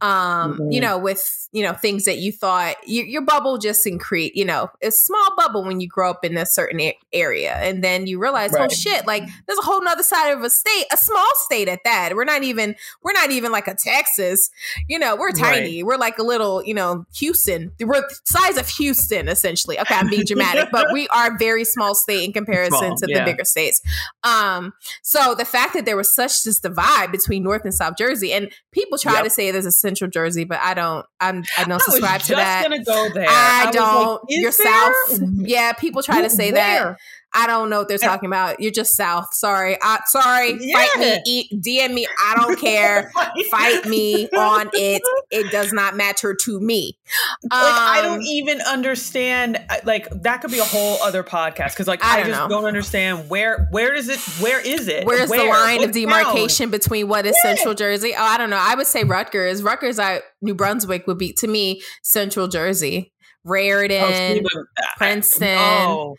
[SPEAKER 2] um mm-hmm. you know with you know things that you thought you, your bubble just increase you know a small bubble when you grow up in a certain a- area and then you realize oh, right. oh shit like there's a whole nother side of a state a small state at that we're not even we're not even like a texas you know we're tiny right. we're like a little you know houston we're size of houston essentially okay i'm being dramatic but we are a very small state in comparison small, to yeah. the bigger states um so the fact that there was such this divide between north and south jersey and people try yep. to say there's a Central Jersey, but I don't. I'm. I don't subscribe
[SPEAKER 1] I
[SPEAKER 2] to that.
[SPEAKER 1] Gonna go there.
[SPEAKER 2] I, I don't. Like, You're there? South. Yeah, people try to say that. I don't know what they're talking about. You're just south. Sorry. I, sorry. Yeah. Fight me. Eat, DM me. I don't care. Fight me on it. It does not matter to me.
[SPEAKER 1] Like um, I don't um, even understand. Like that could be a whole other podcast because like I, I just know. don't understand where where is it? Where is it?
[SPEAKER 2] Where's
[SPEAKER 1] where?
[SPEAKER 2] the line of demarcation town? between what is yeah. Central Jersey? Oh, I don't know. I would say Rutgers. Rutgers, I New Brunswick would be to me Central Jersey. Raritan, oh, Princeton. Oh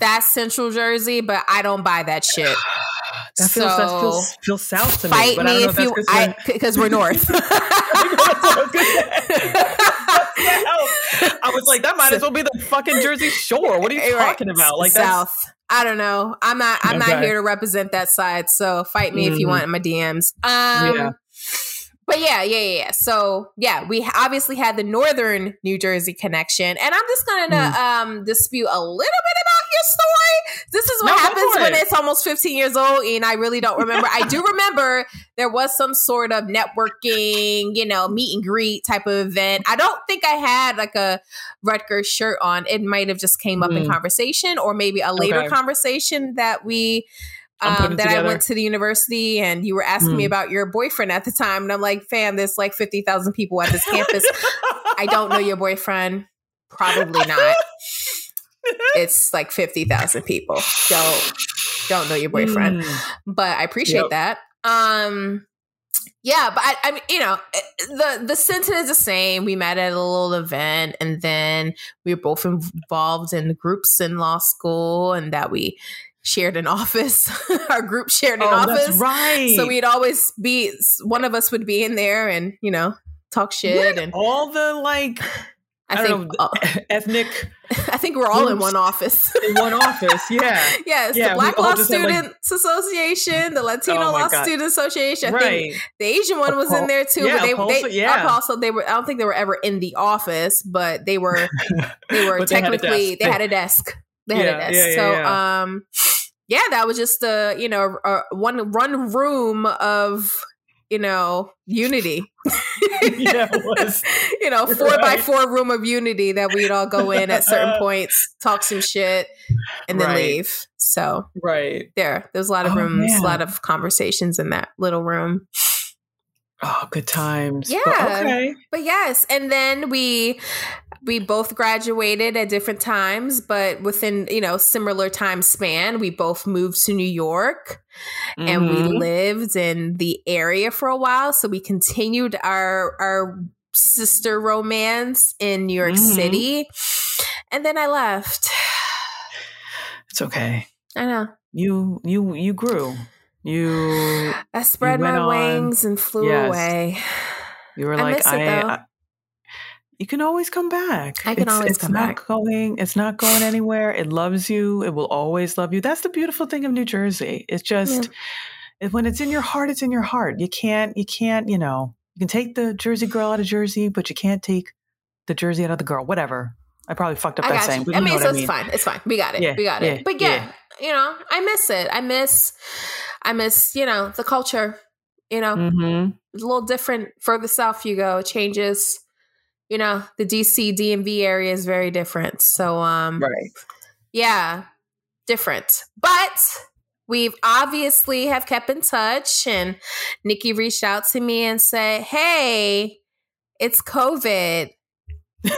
[SPEAKER 2] that's Central Jersey, but I don't buy that shit.
[SPEAKER 1] that feels so, that feels, feels south to
[SPEAKER 2] me. Fight me if you, because we're north.
[SPEAKER 1] I was like, that might as well be the fucking Jersey Shore. What are you talking about? Like
[SPEAKER 2] South. I don't know. I'm not. I'm okay. not here to represent that side. So fight me mm. if you mm-hmm. want in my DMs. Um, yeah. But yeah, yeah, yeah. So yeah, we obviously had the northern New Jersey connection, and I'm just gonna mm. um, dispute a little bit about your story. This is what no, happens when it's almost 15 years old, and I really don't remember. I do remember there was some sort of networking, you know, meet and greet type of event. I don't think I had like a Rutgers shirt on. It might have just came up mm. in conversation, or maybe a later okay. conversation that we um, that I went to the university and you were asking mm. me hmm. about your boyfriend at the time. And I'm like, fam, there's like 50,000 people at this campus. I don't know your boyfriend. Probably not. it's like 50,000 people. Don't, don't know your boyfriend. Mm. But I appreciate yep. that. Um, yeah, but I, I, mean, you know, eh, the the sentence is the same. We met at a little event, and then we were both involved in groups in law school, and that we shared an office. Our group shared an oh, office.
[SPEAKER 1] right.
[SPEAKER 2] So we'd always be one of us would be in there and, you know, talk shit and
[SPEAKER 1] all the like I, I think know, ethnic.
[SPEAKER 2] I think we're all in one office.
[SPEAKER 1] in one office, yeah.
[SPEAKER 2] yes, yeah, the Black Law Students like, Association, the Latino oh Law Student Association. I right. think the Asian one was in there too. Yeah, but they, they yeah. also they were. I don't think they were ever in the office, but they were. They were technically. They had a desk. They had a desk. Yeah, yeah, so, um, yeah, that was just a you know a one one room of you know unity. yeah, was. you know, four right. by four room of unity that we'd all go in at certain points, talk some shit, and then right. leave. So
[SPEAKER 1] right
[SPEAKER 2] there, there's a lot of oh, rooms, man. a lot of conversations in that little room.
[SPEAKER 1] Oh, good times.
[SPEAKER 2] Yeah. But okay. But yes, and then we we both graduated at different times, but within, you know, similar time span, we both moved to New York mm-hmm. and we mm-hmm. lived in the area for a while, so we continued our our sister romance in New York mm-hmm. City. And then I left.
[SPEAKER 1] It's okay.
[SPEAKER 2] I know.
[SPEAKER 1] You you you grew. You
[SPEAKER 2] I spread you my on. wings and flew yes. away.
[SPEAKER 1] You were I like, I, I, you can always come back.
[SPEAKER 2] I can
[SPEAKER 1] it's,
[SPEAKER 2] always
[SPEAKER 1] it's
[SPEAKER 2] come
[SPEAKER 1] not
[SPEAKER 2] back.
[SPEAKER 1] Going, it's not going anywhere. It loves you. It will always love you. That's the beautiful thing of New Jersey. It's just yeah. when it's in your heart, it's in your heart. You can't, you can't, you know, you can take the Jersey girl out of Jersey, but you can't take the Jersey out of the girl. Whatever. I probably fucked up I that saying.
[SPEAKER 2] I mean, so I mean. it's fine. It's fine. We got it. Yeah, we got it. Yeah, but yeah, you know, I miss it. I miss I miss, you know, the culture. You know,
[SPEAKER 1] Mm-hmm.
[SPEAKER 2] it's a little different further south you go. Changes. You know, the DC DMV area is very different. So, um,
[SPEAKER 1] Right.
[SPEAKER 2] yeah, different. But we've obviously have kept in touch, and Nikki reached out to me and said, "Hey, it's COVID.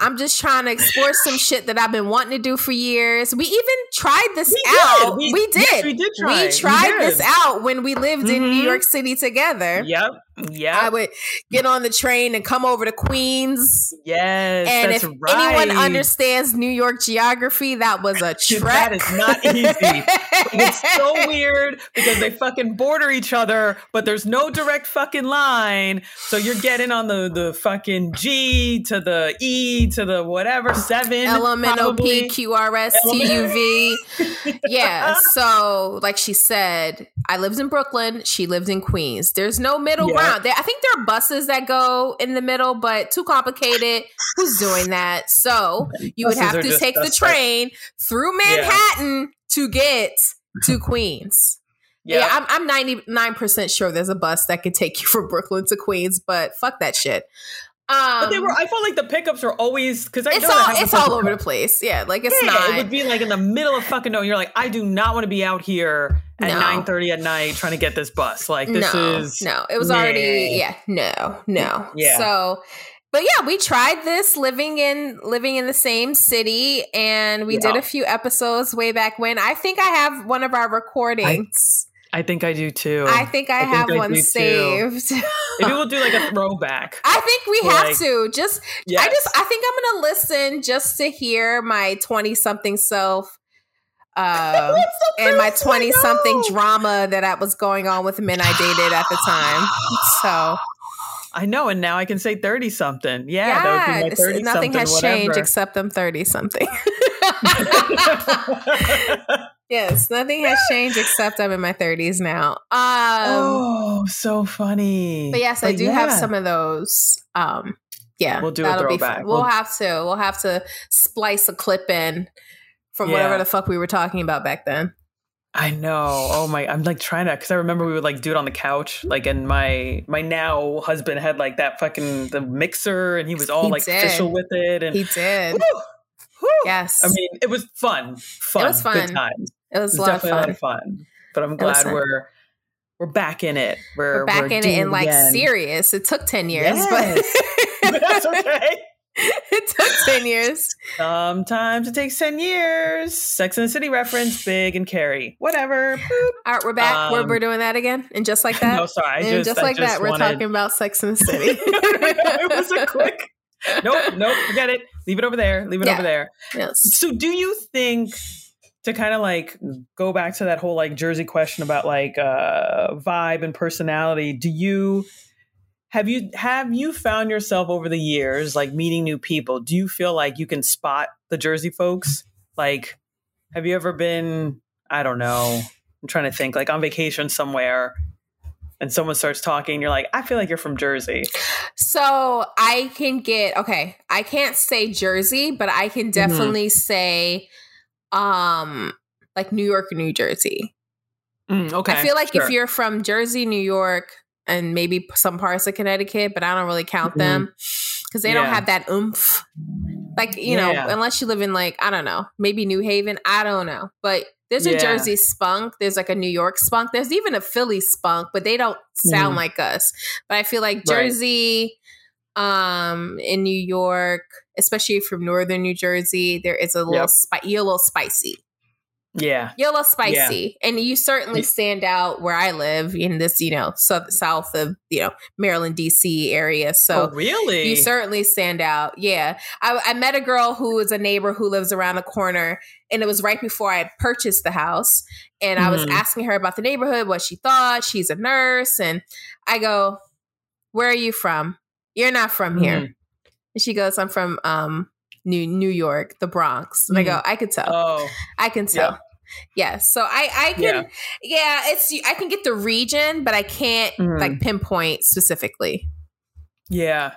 [SPEAKER 2] I'm just trying to explore some shit that I've been wanting to do for years. We even tried this
[SPEAKER 1] We
[SPEAKER 2] out.
[SPEAKER 1] did.
[SPEAKER 2] We,
[SPEAKER 1] We-
[SPEAKER 2] did.
[SPEAKER 1] yes, we did try.
[SPEAKER 2] We
[SPEAKER 1] We
[SPEAKER 2] tried this out when we lived in New
[SPEAKER 1] Mhm.
[SPEAKER 2] York City together.
[SPEAKER 1] yep. Yep.
[SPEAKER 2] I would get on the train and come over to Queens.
[SPEAKER 1] yes.
[SPEAKER 2] and
[SPEAKER 1] that's
[SPEAKER 2] if
[SPEAKER 1] right.
[SPEAKER 2] anyone understands New York geography, that was a trek.
[SPEAKER 1] That is not easy. it's so weird because they fucking border each other, but there's no direct fucking line. So you're getting on the the fucking G to the E to the whatever seven. probably.
[SPEAKER 2] LMNOP, yeah. So, like she said, I lived in Brooklyn. She lived in Queens. There's no middle
[SPEAKER 1] Yeah.
[SPEAKER 2] There, I think there are buses that go in the middle, but too complicated. Who's doing that? So you would have to take the train through Manhattan to get to Queens.
[SPEAKER 1] Yeah.
[SPEAKER 2] Yeah, I'm, I'm 99% sure there's a bus that could take you from Brooklyn to Queens, but fuck that shit. Um,
[SPEAKER 1] but they were. I felt like the pickups were always because I
[SPEAKER 2] it's
[SPEAKER 1] know
[SPEAKER 2] all it's all over the place. Yeah, like it's
[SPEAKER 1] Yeah,
[SPEAKER 2] not.
[SPEAKER 1] It would be like in the middle of fucking nowhere. You're like, I do not want to be out here at
[SPEAKER 2] No.
[SPEAKER 1] nine thirty at night trying to get this bus. Like this
[SPEAKER 2] no,
[SPEAKER 1] is
[SPEAKER 2] no. It was
[SPEAKER 1] Nah.
[SPEAKER 2] already yeah, no, no.
[SPEAKER 1] Yeah.
[SPEAKER 2] So, but yeah, we tried this living in living in the same city, and we did a few episodes way back when. I think I have one of our recordings.
[SPEAKER 1] I think I do too.
[SPEAKER 2] I, think I,
[SPEAKER 1] I think
[SPEAKER 2] have
[SPEAKER 1] I
[SPEAKER 2] one saved.
[SPEAKER 1] Maybe we'll do like a throwback.
[SPEAKER 2] I think we
[SPEAKER 1] Like,
[SPEAKER 2] have to just. I just. I think I'm gonna listen just to hear my twenty something self. Uh, and my 20 something drama that I was going on with men I dated at the time. So,
[SPEAKER 1] I know, and now I can say thirty something. Yeah, that would be my
[SPEAKER 2] nothing
[SPEAKER 1] something.
[SPEAKER 2] has changed except I'm 30 something. Yes, nothing has changed except I'm in my 30s now. Um,
[SPEAKER 1] oh, so funny.
[SPEAKER 2] but yes, I do have some of those. Um, yeah,
[SPEAKER 1] We'll do a
[SPEAKER 2] that'll be
[SPEAKER 1] throwback.
[SPEAKER 2] fun. We'll,
[SPEAKER 1] We'll-
[SPEAKER 2] have to. We'll have to splice a clip in from whatever the fuck we were talking about back then.
[SPEAKER 1] I know. Oh my! I'm like trying to because I remember we would like do it on the couch. Like, and my my now husband had like that fucking the mixer, and he was all
[SPEAKER 2] He
[SPEAKER 1] like
[SPEAKER 2] did.
[SPEAKER 1] official with it. And
[SPEAKER 2] He did.
[SPEAKER 1] Whew, whew.
[SPEAKER 2] Yes.
[SPEAKER 1] I mean, it was fun. Fun.
[SPEAKER 2] It was fun.
[SPEAKER 1] Good times.
[SPEAKER 2] It
[SPEAKER 1] It
[SPEAKER 2] was
[SPEAKER 1] was
[SPEAKER 2] a lot of
[SPEAKER 1] definitely a lot
[SPEAKER 2] fun.
[SPEAKER 1] of fun. But I'm glad we're we're back in it. We're,
[SPEAKER 2] We're back in it and like
[SPEAKER 1] again.
[SPEAKER 2] serious. It took 10 years,
[SPEAKER 1] Yes.
[SPEAKER 2] but
[SPEAKER 1] But that's okay.
[SPEAKER 2] it took 10 years.
[SPEAKER 1] Sometimes it takes 10 years. Sex and the City reference, Big and Carrie. Whatever. Boop.
[SPEAKER 2] All right, we're back. we're,
[SPEAKER 1] Um,
[SPEAKER 2] we're doing that again. And just like that.
[SPEAKER 1] no, sorry. Just,
[SPEAKER 2] just like
[SPEAKER 1] just
[SPEAKER 2] that, we're talking about Sex and the City.
[SPEAKER 1] it was a quick. Nope, nope, forget it. Leave it over there. Leave it
[SPEAKER 2] Yeah.
[SPEAKER 1] over there.
[SPEAKER 2] yes.
[SPEAKER 1] So, do you think to kind of like go back to that whole like Jersey question about like uh vibe and personality? Do you have you have you found yourself over the years like meeting new people? Do you feel like you can spot the Jersey folks? Like, have you ever been? I don't know. I'm trying to think. Like on vacation somewhere. And someone starts talking, you're like, I feel like you're from Jersey.
[SPEAKER 2] So I can get, okay, I can't say Jersey, but I
[SPEAKER 1] Mm-hmm.
[SPEAKER 2] can definitely say um like New York or New Jersey.
[SPEAKER 1] Mm, okay.
[SPEAKER 2] I feel like if you're from Jersey, New York, and maybe some parts of Connecticut, but I don't really count
[SPEAKER 1] Mhm.
[SPEAKER 2] them because they don't have that oomph. Like, you
[SPEAKER 1] Yeah.
[SPEAKER 2] know, unless you live in like, I don't know, maybe New Haven, I don't know. But there's a
[SPEAKER 1] Yeah.
[SPEAKER 2] Jersey spunk, there's like a New York spunk, there's even a Philly spunk, but they don't sound
[SPEAKER 1] Mhm.
[SPEAKER 2] like us. But I feel like. Jersey, um, in New York, especially from northern New Jersey, there is a little
[SPEAKER 1] Yep.
[SPEAKER 2] spi- you're a little spicy.
[SPEAKER 1] yeah.
[SPEAKER 2] You're a little spicy, and you certainly stand out where I live in this, you know, south south of you know Maryland, D.C. area. So
[SPEAKER 1] oh, really?
[SPEAKER 2] you certainly stand out. Yeah, I, I met a girl who was a neighbor who lives around the corner, and it was right before I purchased the house, and I was
[SPEAKER 1] Mhm.
[SPEAKER 2] asking her about the neighborhood, what she thought. She's a nurse, and I go, "Where are you from? You're not from here."
[SPEAKER 1] Mhm.
[SPEAKER 2] And she goes, "I'm from um New New York, the Bronx." And I go, "I could tell."
[SPEAKER 1] Oh,
[SPEAKER 2] I can tell. Yes. So I I can
[SPEAKER 1] Yeah.
[SPEAKER 2] yeah. it's I can get the region, but I can't
[SPEAKER 1] Mhm.
[SPEAKER 2] like pinpoint specifically.
[SPEAKER 1] yeah.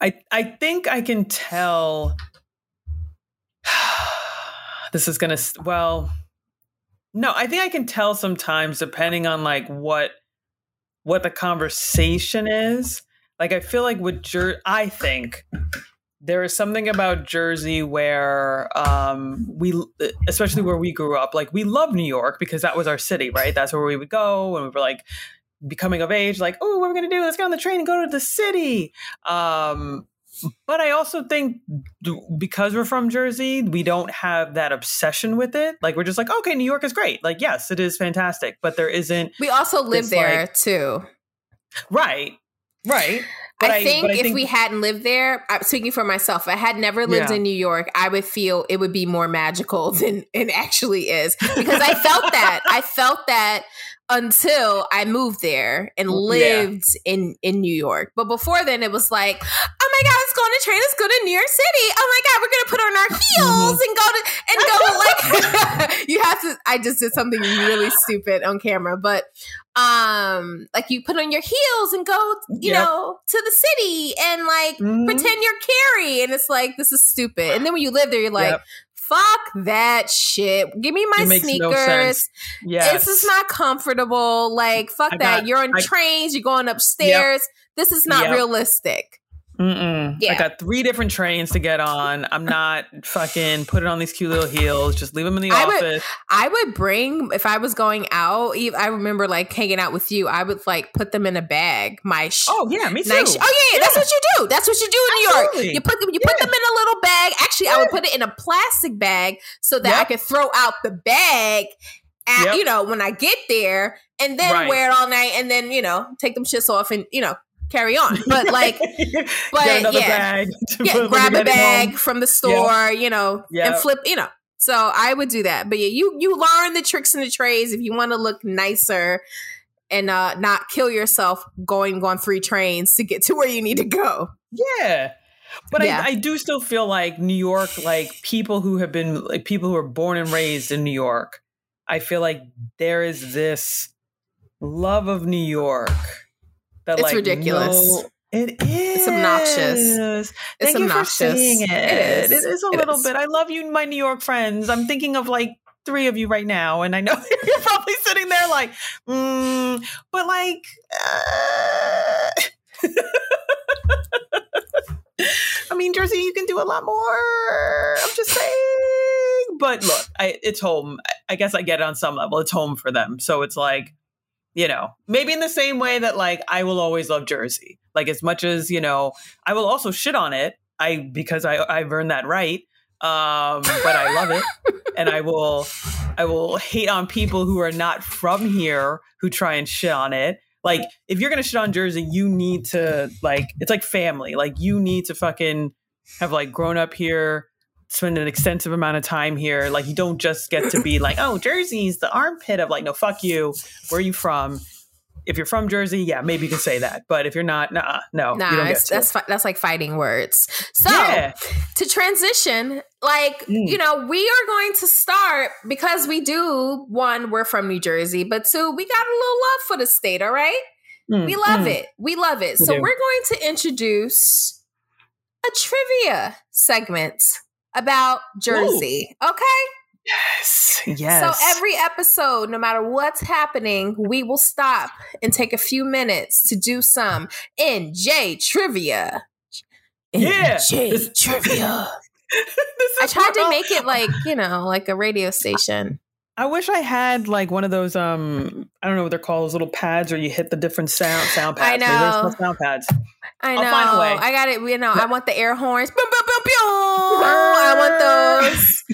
[SPEAKER 1] I I think I can tell. this is gonna well. No, I think I can tell sometimes depending on like what what the conversation is. Like I feel like with Jer I think there is something about Jersey where um, we, especially where we grew up, like we love New York because that was our city, right? That's where we would go when we were like becoming of age. Like, oh, what are we gonna do? Let's get on the train and go to the city. Um, but I also think because we're from Jersey, we don't have that obsession with it. Like we're just like, okay, New York is great. Like, yes, it is fantastic, but there isn't.
[SPEAKER 2] We also live there like, too.
[SPEAKER 1] Right. Right.
[SPEAKER 2] I, I, think I if think, we hadn't lived there, I'm speaking for myself, if I had never lived yeah. in New York, I would feel it would be more magical than it actually is. Because I felt that. I felt that until I moved there and lived yeah. in in New York. But before then, it was like, oh my god, let's go on a train. Let's go to New York City. Oh my god, we're gonna put on our heels and go to and go like you have to. I just did something really stupid on camera, but um like you put on your heels and go you yep. know to the city and like mm-hmm. pretend you're Carrie and it's like this is stupid and then when you live there you're like yep. Fuck that shit. Give me my sneakers no yes. this is not comfortable. Like fuck that. you're on I, trains. You're going upstairs. Yep. this is not realistic
[SPEAKER 1] Mm-mm. Yeah. I got three different trains to get on. I'm not fucking put it on these cute little heels. Just leave them in the
[SPEAKER 2] I
[SPEAKER 1] office.
[SPEAKER 2] Would, I would bring if I was going out. I remember like hanging out with you. I would like put them in a bag. My
[SPEAKER 1] sh- oh yeah, me too.
[SPEAKER 2] oh yeah, yeah, that's what you do. That's what you do in Absolutely. New York. You put them. You yeah. put them in a little bag. Actually, yeah. I would put it in a plastic bag so that yep. I could throw out the bag. At, yep. you know when I get there and then right. wear it all night and then you know take them shits off and you know carry on. But like, but yeah, yeah grab a bag from the store, you know, and flip, you know. So I would do that. But yeah, you you learn the tricks and the trades if you want to look nicer and uh not kill yourself going on three trains to get to where you need to go.
[SPEAKER 1] Yeah. But yeah. I, I do still feel like New York, like people who have been like people who are born and raised in New York, I feel like there is this love of New York
[SPEAKER 2] that, it's like, ridiculous. No,
[SPEAKER 1] it is.
[SPEAKER 2] It's obnoxious.
[SPEAKER 1] Thank
[SPEAKER 2] it's
[SPEAKER 1] you obnoxious. for saying it. It is, it is a it little is. bit. I love you, my New York friends. I'm thinking of like three of you right now, and I know you're probably sitting there like, mm, but like. Uh... I mean, Jersey, you can do a lot more. I'm just saying. But look, I, it's home. I guess I get it on some level. It's home for them. So it's like, you know, maybe in the same way that like I will always love Jersey. Like as much as, you know, I will also shit on it. I because I I've earned that right. Um, but I love it. and I will I will hate on people who are not from here who try and shit on it. Like if you're gonna shit on Jersey, you need to like it's like family. Like you need to fucking have like grown up here, spend an extensive amount of time here. Like you don't just get to be like, oh, Jersey's the armpit of like, no, fuck you. Where are you from? If you're from Jersey, yeah, maybe you can say that. But if you're not, nah, no,
[SPEAKER 2] nah, that's fi- that's like fighting words. So yeah. to transition, like mm. you know, we are going to start because we do one, we're from New Jersey, but two, we got a little love for the state. All right, mm. we love mm. it, we love it. We so do. we're going to introduce a trivia segment about Jersey. Ooh. Okay.
[SPEAKER 1] Yes. Yes.
[SPEAKER 2] So every episode, no matter what's happening, we will stop and take a few minutes to do some NJ trivia.
[SPEAKER 1] Yeah.
[SPEAKER 2] NJ trivia. I tried to make it like, you know, like a radio station.
[SPEAKER 1] I wish I had like one of those um I don't know what they're called, those little pads where you hit the different sound sound pads.
[SPEAKER 2] I know.
[SPEAKER 1] Sound pads.
[SPEAKER 2] I know. I got it. You know, I want the air horns. Boom, boom, boom, boom. I want those.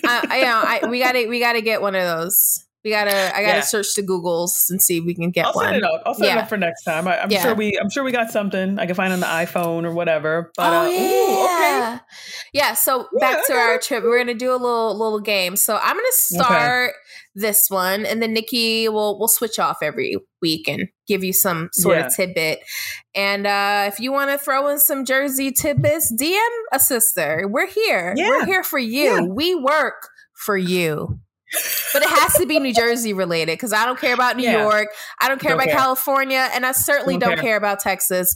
[SPEAKER 2] I, you know, I, we got to we got to get one of those. We gotta. I gotta yeah. search the Googles and see if we can get
[SPEAKER 1] I'll
[SPEAKER 2] one.
[SPEAKER 1] Set it up. I'll set yeah. it up for next time. I, am yeah. sure we. I'm sure we got something I can find on the iPhone or whatever. But,
[SPEAKER 2] oh uh, yeah. Ooh, okay. Yeah. So back to our trip. We're gonna do a little little game. So I'm gonna start okay. this one, and then Nikki will will switch off every week and give you some sort of tidbit. And uh, if you want to throw in some Jersey tidbits, DM a sister. We're here. We're here for you. We work for you but it has to be New Jersey related because I don't care about New yeah. York. I don't care don't about care. California, and I certainly don't, don't care. care. about Texas.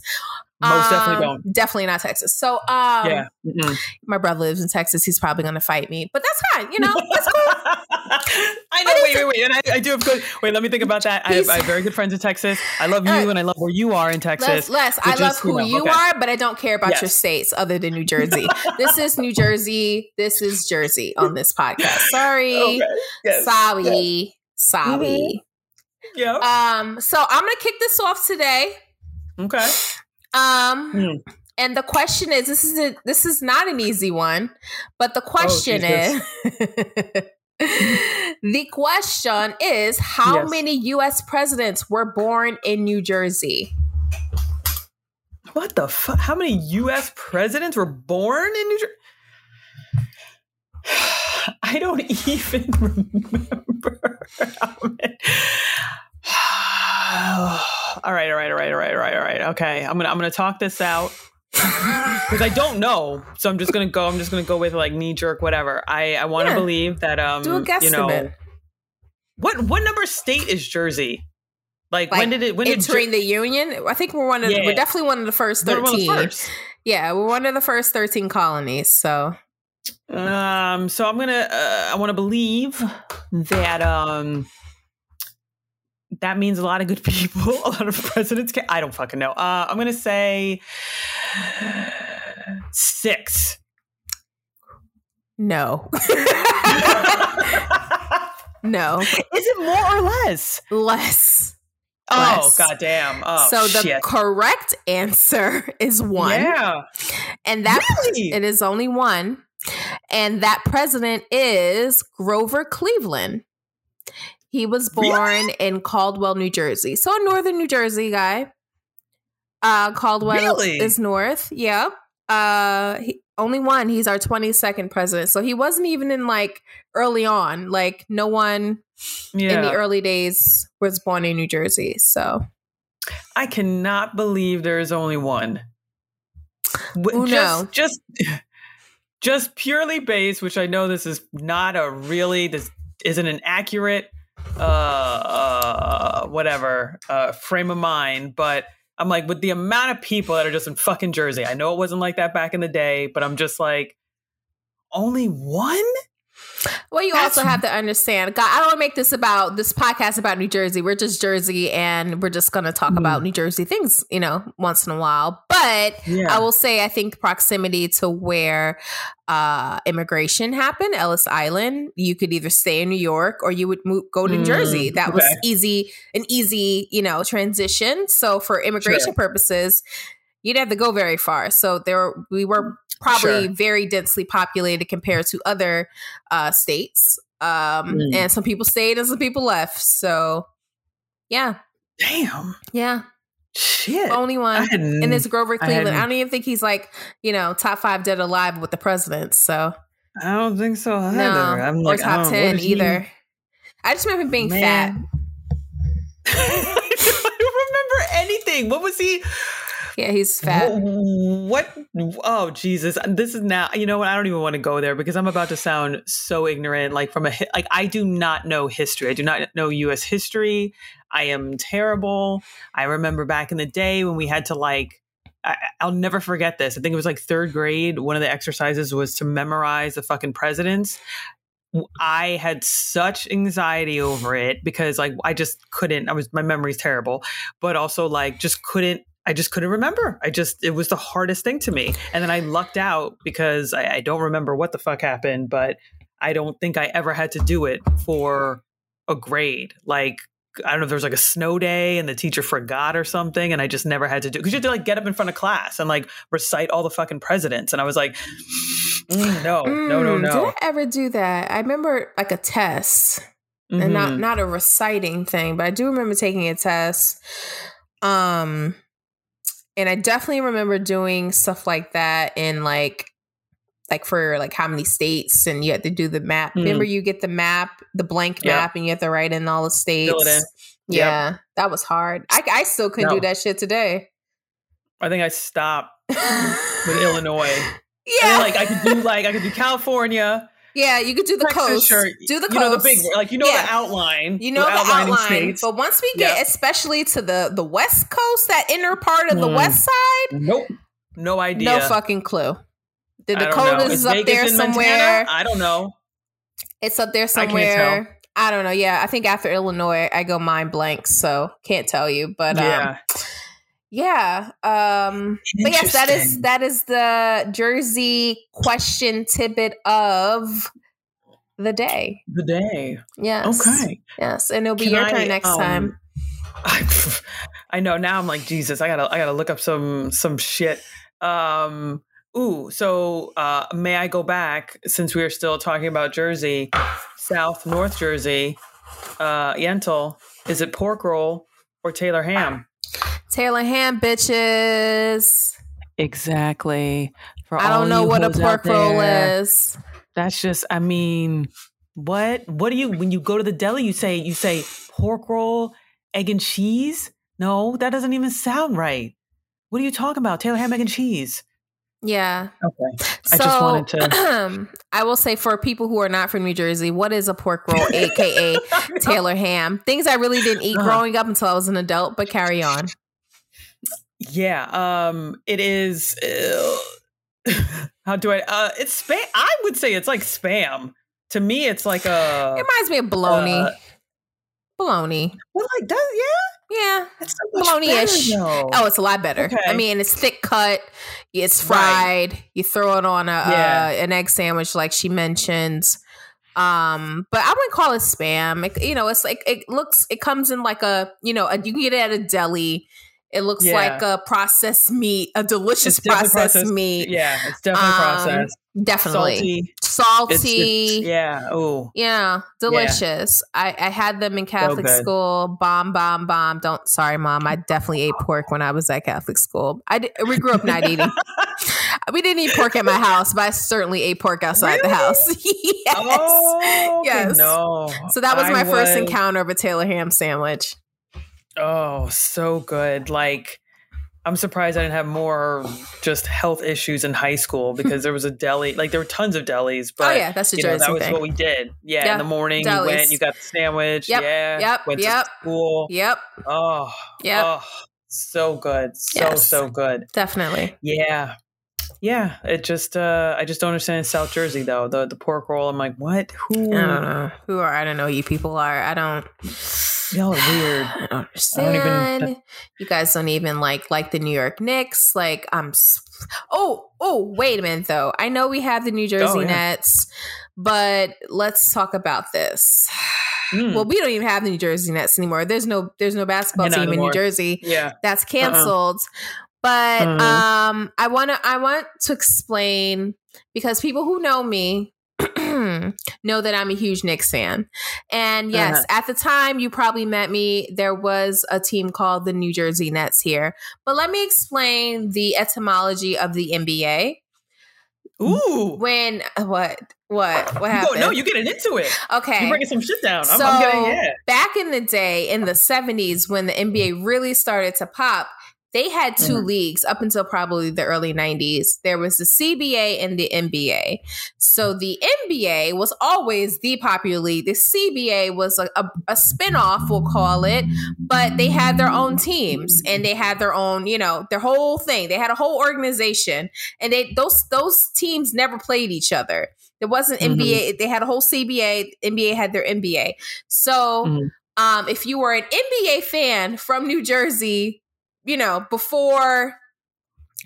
[SPEAKER 1] Most
[SPEAKER 2] Um,
[SPEAKER 1] definitely don't.
[SPEAKER 2] Definitely not Texas. So, um,
[SPEAKER 1] yeah. Mm-mm.
[SPEAKER 2] my brother lives in Texas. He's probably going to fight me, but that's fine. You know, that's cool.
[SPEAKER 1] I know. Wait, wait, wait. And I, I do have good. Wait, let me think about that. I have, I have very good friends in Texas. I love you,
[SPEAKER 2] Uh,
[SPEAKER 1] and I love where you are in Texas.
[SPEAKER 2] Les, Les, I love who
[SPEAKER 1] you know,
[SPEAKER 2] you
[SPEAKER 1] okay.
[SPEAKER 2] are, but I don't care about your states other than New Jersey. this is New Jersey. This is Jersey on this podcast. Sorry.
[SPEAKER 1] Okay. Yes.
[SPEAKER 2] Sorry. Sorry.
[SPEAKER 1] Yeah.
[SPEAKER 2] Um, so I'm gonna kick this off today.
[SPEAKER 1] Okay.
[SPEAKER 2] Um,
[SPEAKER 1] Hmm.
[SPEAKER 2] and the question is: this is a, this is not an easy one, but the question is, the question is, how
[SPEAKER 1] Yes.
[SPEAKER 2] many U.S. presidents were born in New Jersey?
[SPEAKER 1] What the fuck? How many U.S. presidents were born in New Jersey? I don't even remember. all right, all right, all right, all right, all right, all right. Okay, I'm gonna I'm gonna talk this out because I don't know, so I'm just gonna go. I'm just gonna go with like knee jerk, whatever. I I want to
[SPEAKER 2] Yeah.
[SPEAKER 1] believe that um
[SPEAKER 2] Do a guesstimate.
[SPEAKER 1] you know what what number state is Jersey? Like,
[SPEAKER 2] Like,
[SPEAKER 1] when did it when did
[SPEAKER 2] entering the union. I think we're one of
[SPEAKER 1] Yeah.
[SPEAKER 2] we're definitely one of the first
[SPEAKER 1] Jer- one of the
[SPEAKER 2] thirteen.
[SPEAKER 1] first?
[SPEAKER 2] Yeah, we're one of the first thirteen colonies. So
[SPEAKER 1] Um, so I'm gonna uh, I want to believe that um that means a lot of good people, a lot of presidents. Can, I don't fucking know. Uh, I'm gonna say six.
[SPEAKER 2] no, no.
[SPEAKER 1] Is it more or less?
[SPEAKER 2] less.
[SPEAKER 1] Oh
[SPEAKER 2] Less.
[SPEAKER 1] goddamn! Oh
[SPEAKER 2] so the
[SPEAKER 1] shit!
[SPEAKER 2] correct answer is one,
[SPEAKER 1] Yeah,
[SPEAKER 2] and that
[SPEAKER 1] really?
[SPEAKER 2] it is only one, and that president is Grover Cleveland. He was born in Caldwell, New Jersey, so a northern New Jersey guy. Uh, Caldwell
[SPEAKER 1] Really?
[SPEAKER 2] is north. Yep. Uh, he, only one. He's our twenty second president, so he wasn't even in like early on. Like no one
[SPEAKER 1] yeah.
[SPEAKER 2] in the early days was born in New Jersey. So
[SPEAKER 1] I cannot believe there is only one. W-
[SPEAKER 2] Uno.
[SPEAKER 1] Just, just, just purely based, which I know this is not a really, this isn't an accurate, uh, uh whatever, uh, frame of mind, but I'm like, with the amount of people that are just in fucking Jersey, I know it wasn't like that back in the day, but I'm just like, only one?
[SPEAKER 2] Well, you
[SPEAKER 1] That's-
[SPEAKER 2] also have to understand. God, I don't want to make this about this podcast about New Jersey. We're just Jersey, and we're just going to talk
[SPEAKER 1] Hmm.
[SPEAKER 2] about New Jersey things, you know, once in a while. But
[SPEAKER 1] Yeah.
[SPEAKER 2] I will say, I think proximity to where uh, immigration happened, Ellis Island, you could either stay in New York or you would move, go to
[SPEAKER 1] Mm,
[SPEAKER 2] Jersey. That was easy, an easy, you know, transition. So for immigration
[SPEAKER 1] Sure.
[SPEAKER 2] purposes, you didn't have to go very far. So there, we were probably
[SPEAKER 1] Sure.
[SPEAKER 2] very densely populated compared to other uh, states. Um,
[SPEAKER 1] Mm.
[SPEAKER 2] And some people stayed and some people left. So, yeah,
[SPEAKER 1] Damn.
[SPEAKER 2] yeah,
[SPEAKER 1] Shit.
[SPEAKER 2] only one. And it's Grover Cleveland. I,
[SPEAKER 1] hadn't-
[SPEAKER 2] don't even think he's like, you know, top five dead alive with the presidents. So,
[SPEAKER 1] I don't think so either.
[SPEAKER 2] no,
[SPEAKER 1] I'm
[SPEAKER 2] or
[SPEAKER 1] like, I
[SPEAKER 2] top
[SPEAKER 1] don't-
[SPEAKER 2] 10
[SPEAKER 1] what is he-
[SPEAKER 2] either. I just remember being fat.
[SPEAKER 1] I don't remember anything. What was he?
[SPEAKER 2] Yeah, he's fat.
[SPEAKER 1] What? Oh Jesus! This is now. You know what? I don't even want to go there because I'm about to sound so ignorant. Like from a like, I do not know history. I do not know U.S. history. I am terrible. I remember back in the day when we had to like. I, I'll never forget this. I think it was like third grade. One of the exercises was to memorize the fucking presidents. I had such anxiety over it because like I just couldn't I was my memory's terrible but also like just couldn't I just couldn't remember I just it was the hardest thing to me and then I lucked out because I, I don't remember what the fuck happened but I don't think I ever had to do it for a grade like I don't know if there was like a snow day and the teacher forgot or something and I just never had to do because you had to like get up in front of class and like recite all the fucking presidents and I was like mm, no no no
[SPEAKER 2] Mm,
[SPEAKER 1] no
[SPEAKER 2] Did I ever do that? I remember like a test. and not
[SPEAKER 1] Mhm.
[SPEAKER 2] not a reciting thing, but I do remember taking a test. Um and I definitely remember doing stuff like that in like like for like how many states and you had to do the map.
[SPEAKER 1] Mm.
[SPEAKER 2] Remember you get the map, the blank
[SPEAKER 1] Yep.
[SPEAKER 2] map and you have to write in all the states.
[SPEAKER 1] Fill it in. Yep.
[SPEAKER 2] Yeah, that was hard. I I still couldn't
[SPEAKER 1] No.
[SPEAKER 2] do that shit today.
[SPEAKER 1] I think I stopped with Illinois.
[SPEAKER 2] Yeah.
[SPEAKER 1] like I could do like I could do California,
[SPEAKER 2] Yeah, you could do the
[SPEAKER 1] Texas
[SPEAKER 2] coast.
[SPEAKER 1] shirt,
[SPEAKER 2] do the coast.
[SPEAKER 1] you know the big like you know
[SPEAKER 2] Yeah.
[SPEAKER 1] the outline.
[SPEAKER 2] You know the outline,
[SPEAKER 1] states.
[SPEAKER 2] but once we get
[SPEAKER 1] Yeah.
[SPEAKER 2] especially to the the west coast, that inner part of the
[SPEAKER 1] Mm.
[SPEAKER 2] west side,
[SPEAKER 1] nope, no idea.
[SPEAKER 2] no fucking clue. The
[SPEAKER 1] I don't know.
[SPEAKER 2] Dakotas is up
[SPEAKER 1] Vegas
[SPEAKER 2] there
[SPEAKER 1] in Montana?
[SPEAKER 2] somewhere.
[SPEAKER 1] I don't know.
[SPEAKER 2] It's up there
[SPEAKER 1] can't tell.
[SPEAKER 2] somewhere. I, don't know. Yeah, I think after Illinois, I go mind blank, so can't tell you. But um,
[SPEAKER 1] yeah.
[SPEAKER 2] Um, but yes, that is that is the Jersey question tidbit of the day.
[SPEAKER 1] the day.
[SPEAKER 2] Yes.
[SPEAKER 1] Okay.
[SPEAKER 2] Yes, and it'll be
[SPEAKER 1] Can
[SPEAKER 2] your
[SPEAKER 1] I,
[SPEAKER 2] turn next
[SPEAKER 1] um,
[SPEAKER 2] time.
[SPEAKER 1] I, I know now. I'm like Jesus. I gotta I gotta look up some some shit. Um. Ooh. So uh, may I go back since we are still talking about Jersey, South North Jersey, uh, Yentl. Is it pork roll or Taylor ham?
[SPEAKER 2] Taylor ham, bitches.
[SPEAKER 1] Exactly. For
[SPEAKER 2] I don't know what a pork roll is.
[SPEAKER 1] That's just. I mean, what? What do you when you go to the deli? You say you say pork roll, egg and cheese. No, that doesn't even sound right. What are you talking about? Taylor ham, egg and cheese.
[SPEAKER 2] Yeah.
[SPEAKER 1] Okay.
[SPEAKER 2] So,
[SPEAKER 1] I just wanted to-
[SPEAKER 2] I will say for people who are not from New Jersey, what is a pork roll, aka Taylor ham? Things I really didn't eat
[SPEAKER 1] Uh-huh.
[SPEAKER 2] growing up until I was an adult, but carry on.
[SPEAKER 1] Yeah. Um. It is. uh, how do I? Uh. It's spam. I would say it's like spam. To me, it's like a.
[SPEAKER 2] It reminds me of bologna.
[SPEAKER 1] uh,
[SPEAKER 2] bologna.
[SPEAKER 1] well, like does Yeah.
[SPEAKER 2] Yeah.
[SPEAKER 1] It's so
[SPEAKER 2] Bologna-ish.
[SPEAKER 1] better.
[SPEAKER 2] Oh, it's a lot better.
[SPEAKER 1] Okay.
[SPEAKER 2] I mean, it's thick cut. It's
[SPEAKER 1] Right.
[SPEAKER 2] fried. You throw it on a
[SPEAKER 1] Yeah.
[SPEAKER 2] uh, an egg sandwich, like she mentions. Um, but I wouldn't call it spam. It, you know, it's like it looks. It comes in like a you know, a, you can get it at a deli. It looks
[SPEAKER 1] Yeah.
[SPEAKER 2] like a processed meat, a delicious processed,
[SPEAKER 1] processed.
[SPEAKER 2] meat.
[SPEAKER 1] Yeah, it's definitely
[SPEAKER 2] Um,
[SPEAKER 1] processed.
[SPEAKER 2] Definitely
[SPEAKER 1] Salty.
[SPEAKER 2] salty.
[SPEAKER 1] It's, it's yeah. Oh,
[SPEAKER 2] Yeah, delicious. I, I had them in Catholic
[SPEAKER 1] good.
[SPEAKER 2] school. Bomb, bomb, bomb. Don't. Sorry, mom. I definitely ate pork when I was at Catholic school. I did, we grew up not eating. we didn't eat pork at my house, but I certainly ate pork outside the house. yes.
[SPEAKER 1] Oh,
[SPEAKER 2] Yes.
[SPEAKER 1] No.
[SPEAKER 2] So that was
[SPEAKER 1] I
[SPEAKER 2] my first
[SPEAKER 1] was-
[SPEAKER 2] encounter of a Taylor ham sandwich.
[SPEAKER 1] Oh, so good. Like, I'm surprised I didn't have more just health issues in high school hmm. because there was a deli. Like, there were tons of delis, oh, but
[SPEAKER 2] oh yeah, that's the
[SPEAKER 1] you know, that was
[SPEAKER 2] thing.
[SPEAKER 1] what we did. Yeah,
[SPEAKER 2] Yeah,
[SPEAKER 1] in the morning
[SPEAKER 2] delis.
[SPEAKER 1] you went, you got the sandwich.
[SPEAKER 2] Yep,
[SPEAKER 1] Yeah,
[SPEAKER 2] yep,
[SPEAKER 1] went
[SPEAKER 2] yep.
[SPEAKER 1] to school.
[SPEAKER 2] yep,
[SPEAKER 1] Oh,
[SPEAKER 2] Yep.
[SPEAKER 1] oh, so good, so
[SPEAKER 2] Yes.
[SPEAKER 1] so good.
[SPEAKER 2] definitely.
[SPEAKER 1] Yeah. Yeah, it just uh I just don't understand South Jersey though. The the pork roll, I'm like, what? Who
[SPEAKER 2] I don't know who are. I don't know who you people are. I don't.
[SPEAKER 1] y'all are weird.
[SPEAKER 2] I don't
[SPEAKER 1] I don't even-
[SPEAKER 2] you guys don't even like like the New York Knicks. Like I'm. Oh oh wait a minute though. I know we have the New Jersey
[SPEAKER 1] Oh, yeah.
[SPEAKER 2] Nets, but let's talk about this.
[SPEAKER 1] Mm.
[SPEAKER 2] Well, we don't even have the New Jersey Nets anymore. There's no there's no basketball
[SPEAKER 1] not
[SPEAKER 2] team in New. Jersey
[SPEAKER 1] yeah.
[SPEAKER 2] that's canceled. But
[SPEAKER 1] Mhm.
[SPEAKER 2] um I want to I want to explain because people who know me know that I'm a huge Knicks fan. And yes,
[SPEAKER 1] Uh-huh.
[SPEAKER 2] at the time you probably met me, there was a team called the New Jersey Nets here. But let me explain the etymology of the NBA.
[SPEAKER 1] Ooh.
[SPEAKER 2] When what what what happened?
[SPEAKER 1] no, you getting into it.
[SPEAKER 2] okay.
[SPEAKER 1] you bringing some shit down. I'm,
[SPEAKER 2] So
[SPEAKER 1] I'm getting yeah.
[SPEAKER 2] back in the day, in the 70s, when the NBA really started to pop, they had 2
[SPEAKER 1] Mhm.
[SPEAKER 2] leagues up until probably the early 90s. There was the CBA and the NBA. So the NBA was always the popular league. The CBA was a, a, a spinoff, we'll call it, but they had their own teams and they had their own, you know, their whole thing. They had a whole organization and they those those teams never played each other. There wasn't
[SPEAKER 1] Mhm.
[SPEAKER 2] NBA. They had a whole CBA. NBA had their NBA. So,
[SPEAKER 1] Mhm.
[SPEAKER 2] um, if you were an NBA fan from New Jersey, you know, before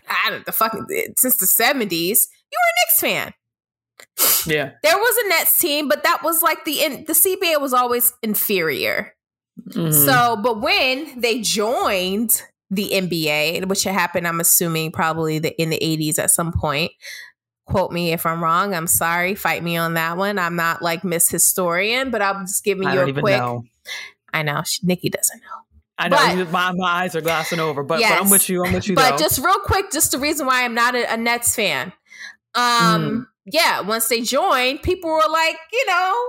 [SPEAKER 2] I don't know, the fucking since the seventies, you were a Knicks fan.
[SPEAKER 1] Yeah.
[SPEAKER 2] There was a Nets team, but that was like the in, the CBA was always inferior.
[SPEAKER 1] Mhm.
[SPEAKER 2] So, but when they joined the NBA, which had happened, I'm assuming probably the, in the 80s at some point. Quote me if I'm wrong. I'm sorry. Fight me on that one. I'm not like Miss Historian, but I'm just giving you a quick.
[SPEAKER 1] know.
[SPEAKER 2] I know she, Nikki doesn't know,
[SPEAKER 1] I know
[SPEAKER 2] But-
[SPEAKER 1] my, my eyes are glassing over, but, but I'm with you. I'm with you
[SPEAKER 2] but
[SPEAKER 1] though.
[SPEAKER 2] just real quick, just the reason why I'm not a, a Nets fan.
[SPEAKER 1] Mm.
[SPEAKER 2] Um, yeah, once they joined, people were like, you know,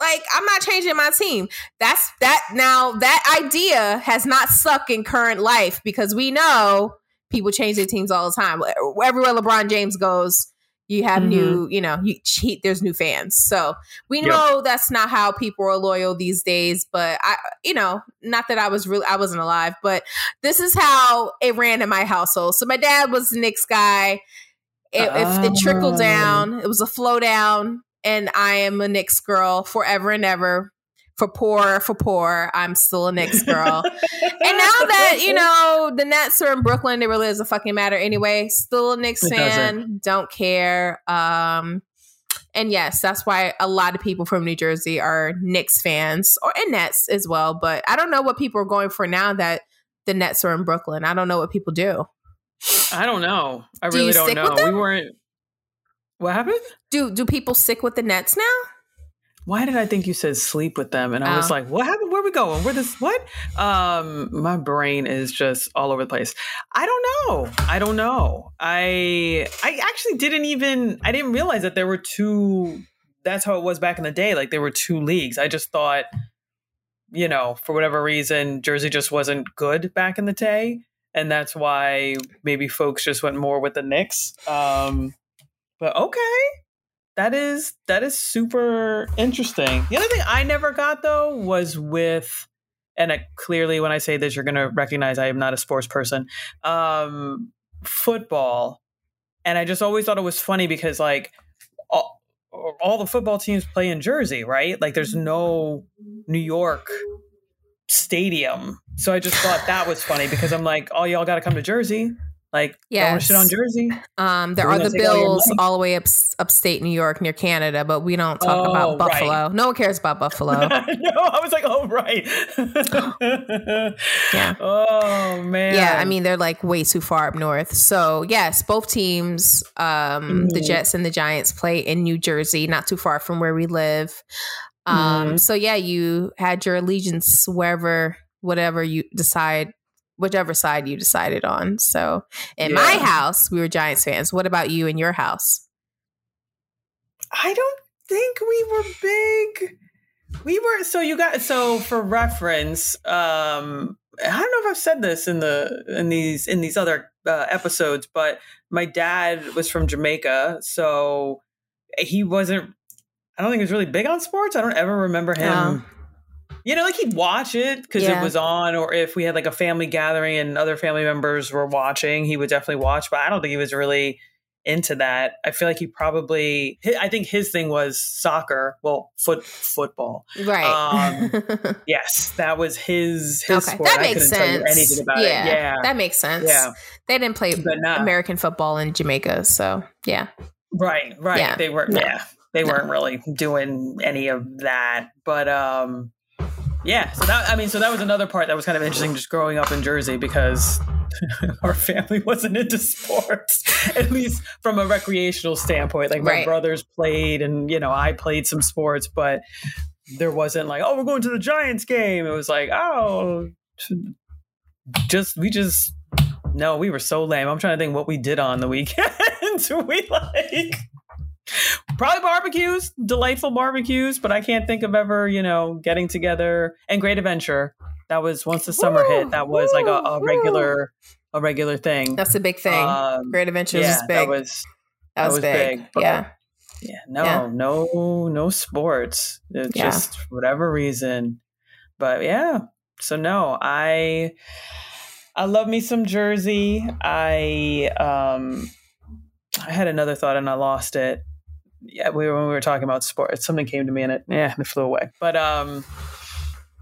[SPEAKER 2] like I'm not changing my team. That's that now that idea has not stuck in current life because we know people change their teams all the time. Everywhere LeBron James goes, you have mm-hmm. new, you know, you cheat. There's new fans, so we know yep. that's not how people are loyal these days. But I, you know, not that I was really, I wasn't alive, but this is how it ran in my household. So my dad was the Knicks guy. It, oh. it, it trickled down. It was a flow down, and I am a Knicks girl forever and ever for poor for poor i'm still a Knicks girl. And now that you know the nets are in brooklyn it really doesn't fucking matter anyway. Still a Knicks it fan doesn't. don't care. Um and yes that's why a lot of people from new jersey are Knicks fans or in nets as well but i don't know what people are going for now that the nets are in brooklyn. I don't know what people do.
[SPEAKER 1] I don't know. I do really don't know. we weren't what happened?
[SPEAKER 2] Do do people stick with the nets now
[SPEAKER 1] why did I think you said sleep with them? And I was oh. like, what happened? Where we going? Where this what? Um, my brain is just all over the place. I don't know. I don't know. I I actually didn't even I didn't realize that there were two that's how it was back in the day. Like there were two leagues. I just thought, you know, for whatever reason, Jersey just wasn't good back in the day. And that's why maybe folks just went more with the Knicks. Um, but okay that is that is super interesting. The other thing I never got though was with and I, clearly when I say this you're going to recognize I am not a sports person. Um football. And I just always thought it was funny because like all, all the football teams play in Jersey, right? Like there's no New York stadium. So I just thought that was funny because I'm like, oh, y'all got to come to Jersey. Like, yeah, shit on Jersey.
[SPEAKER 2] Um, there are the Bills all, all, the way up upstate New York near Canada, but we don't talk oh, about Buffalo. Right. No one cares about Buffalo. no,
[SPEAKER 1] I was like, oh right.
[SPEAKER 2] yeah.
[SPEAKER 1] Oh man.
[SPEAKER 2] Yeah, I mean they're like way too far up north. So yes, both teams, um, mm. the Jets and the Giants, play in New Jersey, not too far from where we live. Um, mm. so yeah, you had your allegiance wherever, whatever you decide whichever side you decided on. So in yeah. my house, we were Giants fans. What about you in your house?
[SPEAKER 1] I don't think we were big. We were so you got so for reference. Um, I don't know if I've said this in the in these in these other uh, episodes, but my dad was from Jamaica, so he wasn't. I don't think he was really big on sports. I don't ever remember him. Oh you know, like he'd watch it because yeah. it was on, or if we had like a family gathering and other family members were watching, he would definitely watch. But I don't think he was really into that. I feel like he probably, I think his thing was soccer, well, foot football.
[SPEAKER 2] Right.
[SPEAKER 1] Um, yes, that was his his okay. sport. That makes sense. anything about
[SPEAKER 2] yeah,
[SPEAKER 1] it. Yeah,
[SPEAKER 2] that makes sense. Yeah, they didn't play American football in Jamaica, so yeah.
[SPEAKER 1] Right, right. Yeah. They were, no. yeah, they no. weren't really doing any of that, but um yeah, so that I mean, so that was another part that was kind of interesting, just growing up in Jersey because our family wasn't into sports, at least from a recreational standpoint. Like my right. brothers played, and you know, I played some sports, but there wasn't like, oh, we're going to the Giants game. It was like, oh, just we just no, we were so lame. I'm trying to think what we did on the weekend. we like Probably barbecues, delightful barbecues, but I can't think of ever, you know, getting together. And Great Adventure. That was once the summer hit. That was like a, a, regular, a regular thing.
[SPEAKER 2] That's a big thing. Um, Great Adventures yeah, is big.
[SPEAKER 1] That was that, that was, was, big. big
[SPEAKER 2] yeah.
[SPEAKER 1] Yeah. No, yeah. no, no sports. It's yeah. just whatever reason. But yeah. So no, I I love me some Jersey. I um I had another thought and I lost it yeah, we were, when we were talking about sports, something came to me and it, yeah, it flew away. But um,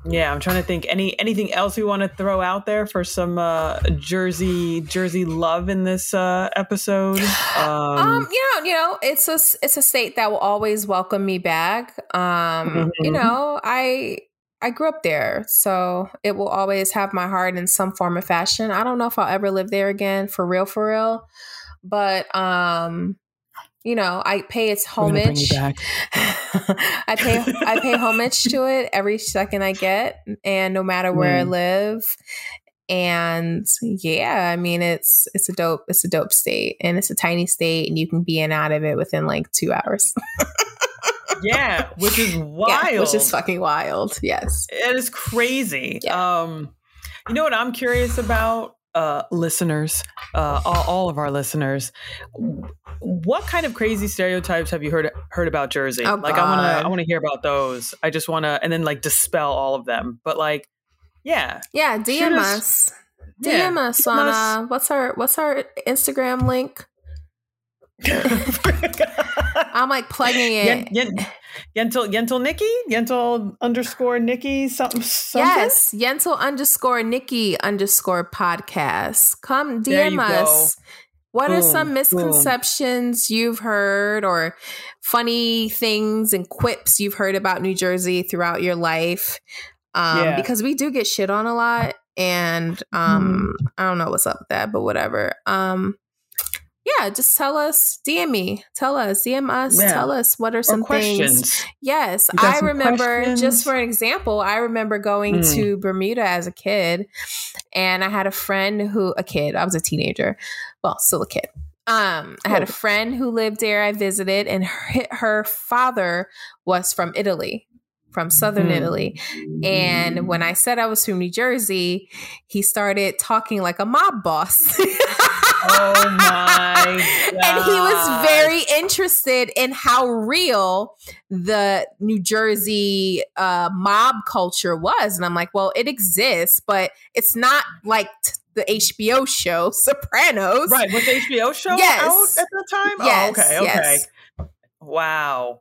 [SPEAKER 1] yeah, I'm trying to think any anything else we want to throw out there for some uh, Jersey Jersey love in this uh, episode. Um,
[SPEAKER 2] um, you know, you know, it's a it's a state that will always welcome me back. Um, mm-hmm. you know, I I grew up there, so it will always have my heart in some form or fashion. I don't know if I'll ever live there again, for real, for real. But um, you know, I pay its homage. I pay I pay homage to it every second I get, and no matter where mm. I live. And yeah, I mean it's it's a dope it's a dope state, and it's a tiny state, and you can be in out of it within like two hours.
[SPEAKER 1] yeah, which is wild. Yeah,
[SPEAKER 2] which is fucking wild. Yes,
[SPEAKER 1] it is crazy. Yeah. Um, you know what I'm curious about? Uh, listeners, uh, all, all, of our listeners, what kind of crazy stereotypes have you heard heard about Jersey?
[SPEAKER 2] Oh,
[SPEAKER 1] like,
[SPEAKER 2] God.
[SPEAKER 1] I want to I want to hear about those. I just want to, and then like dispel all of them. But like, yeah,
[SPEAKER 2] yeah, DM
[SPEAKER 1] us-
[SPEAKER 2] us.
[SPEAKER 1] Yeah,
[SPEAKER 2] DM us on uh, what's our what's our Instagram link? I'm like plugging it.
[SPEAKER 1] Yen, yen, Yentl Yentl Nikki Yentl underscore Nikki something something.
[SPEAKER 2] Yes, Yentl underscore Nikki underscore podcast. Come DM
[SPEAKER 1] you
[SPEAKER 2] us. What are
[SPEAKER 1] Boom,
[SPEAKER 2] some
[SPEAKER 1] boom.
[SPEAKER 2] misconceptions you've heard or funny things and quips you've heard about New Jersey throughout your life? Um,
[SPEAKER 1] Yeah.
[SPEAKER 2] Because we do get shit on a lot. And um,
[SPEAKER 1] Mm-hmm.
[SPEAKER 2] I don't know what's up with that, but whatever. Um, yeah, just tell us, DM me, tell us, DM us,
[SPEAKER 1] Yeah.
[SPEAKER 2] tell us what are some things
[SPEAKER 1] questions.
[SPEAKER 2] Yes, I remember
[SPEAKER 1] questions?
[SPEAKER 2] just for an example, I remember going
[SPEAKER 1] Mm.
[SPEAKER 2] to Bermuda as a kid and I had a friend who a kid, I was a teenager. Well, still a kid. Um, I had a friend who lived there I visited and her, her father was from Italy, from southern
[SPEAKER 1] Mm.
[SPEAKER 2] Italy. And when I said I was from New Jersey, he started talking like a mob boss.
[SPEAKER 1] Oh my
[SPEAKER 2] and he was very interested in how real the New Jersey uh, mob culture was. And I'm like, well, it exists, but it's not like t- the HBO show Sopranos.
[SPEAKER 1] Right, was the HBO show
[SPEAKER 2] Yes.
[SPEAKER 1] out at the time?
[SPEAKER 2] Yes,
[SPEAKER 1] oh, okay, okay.
[SPEAKER 2] yes.
[SPEAKER 1] Wow.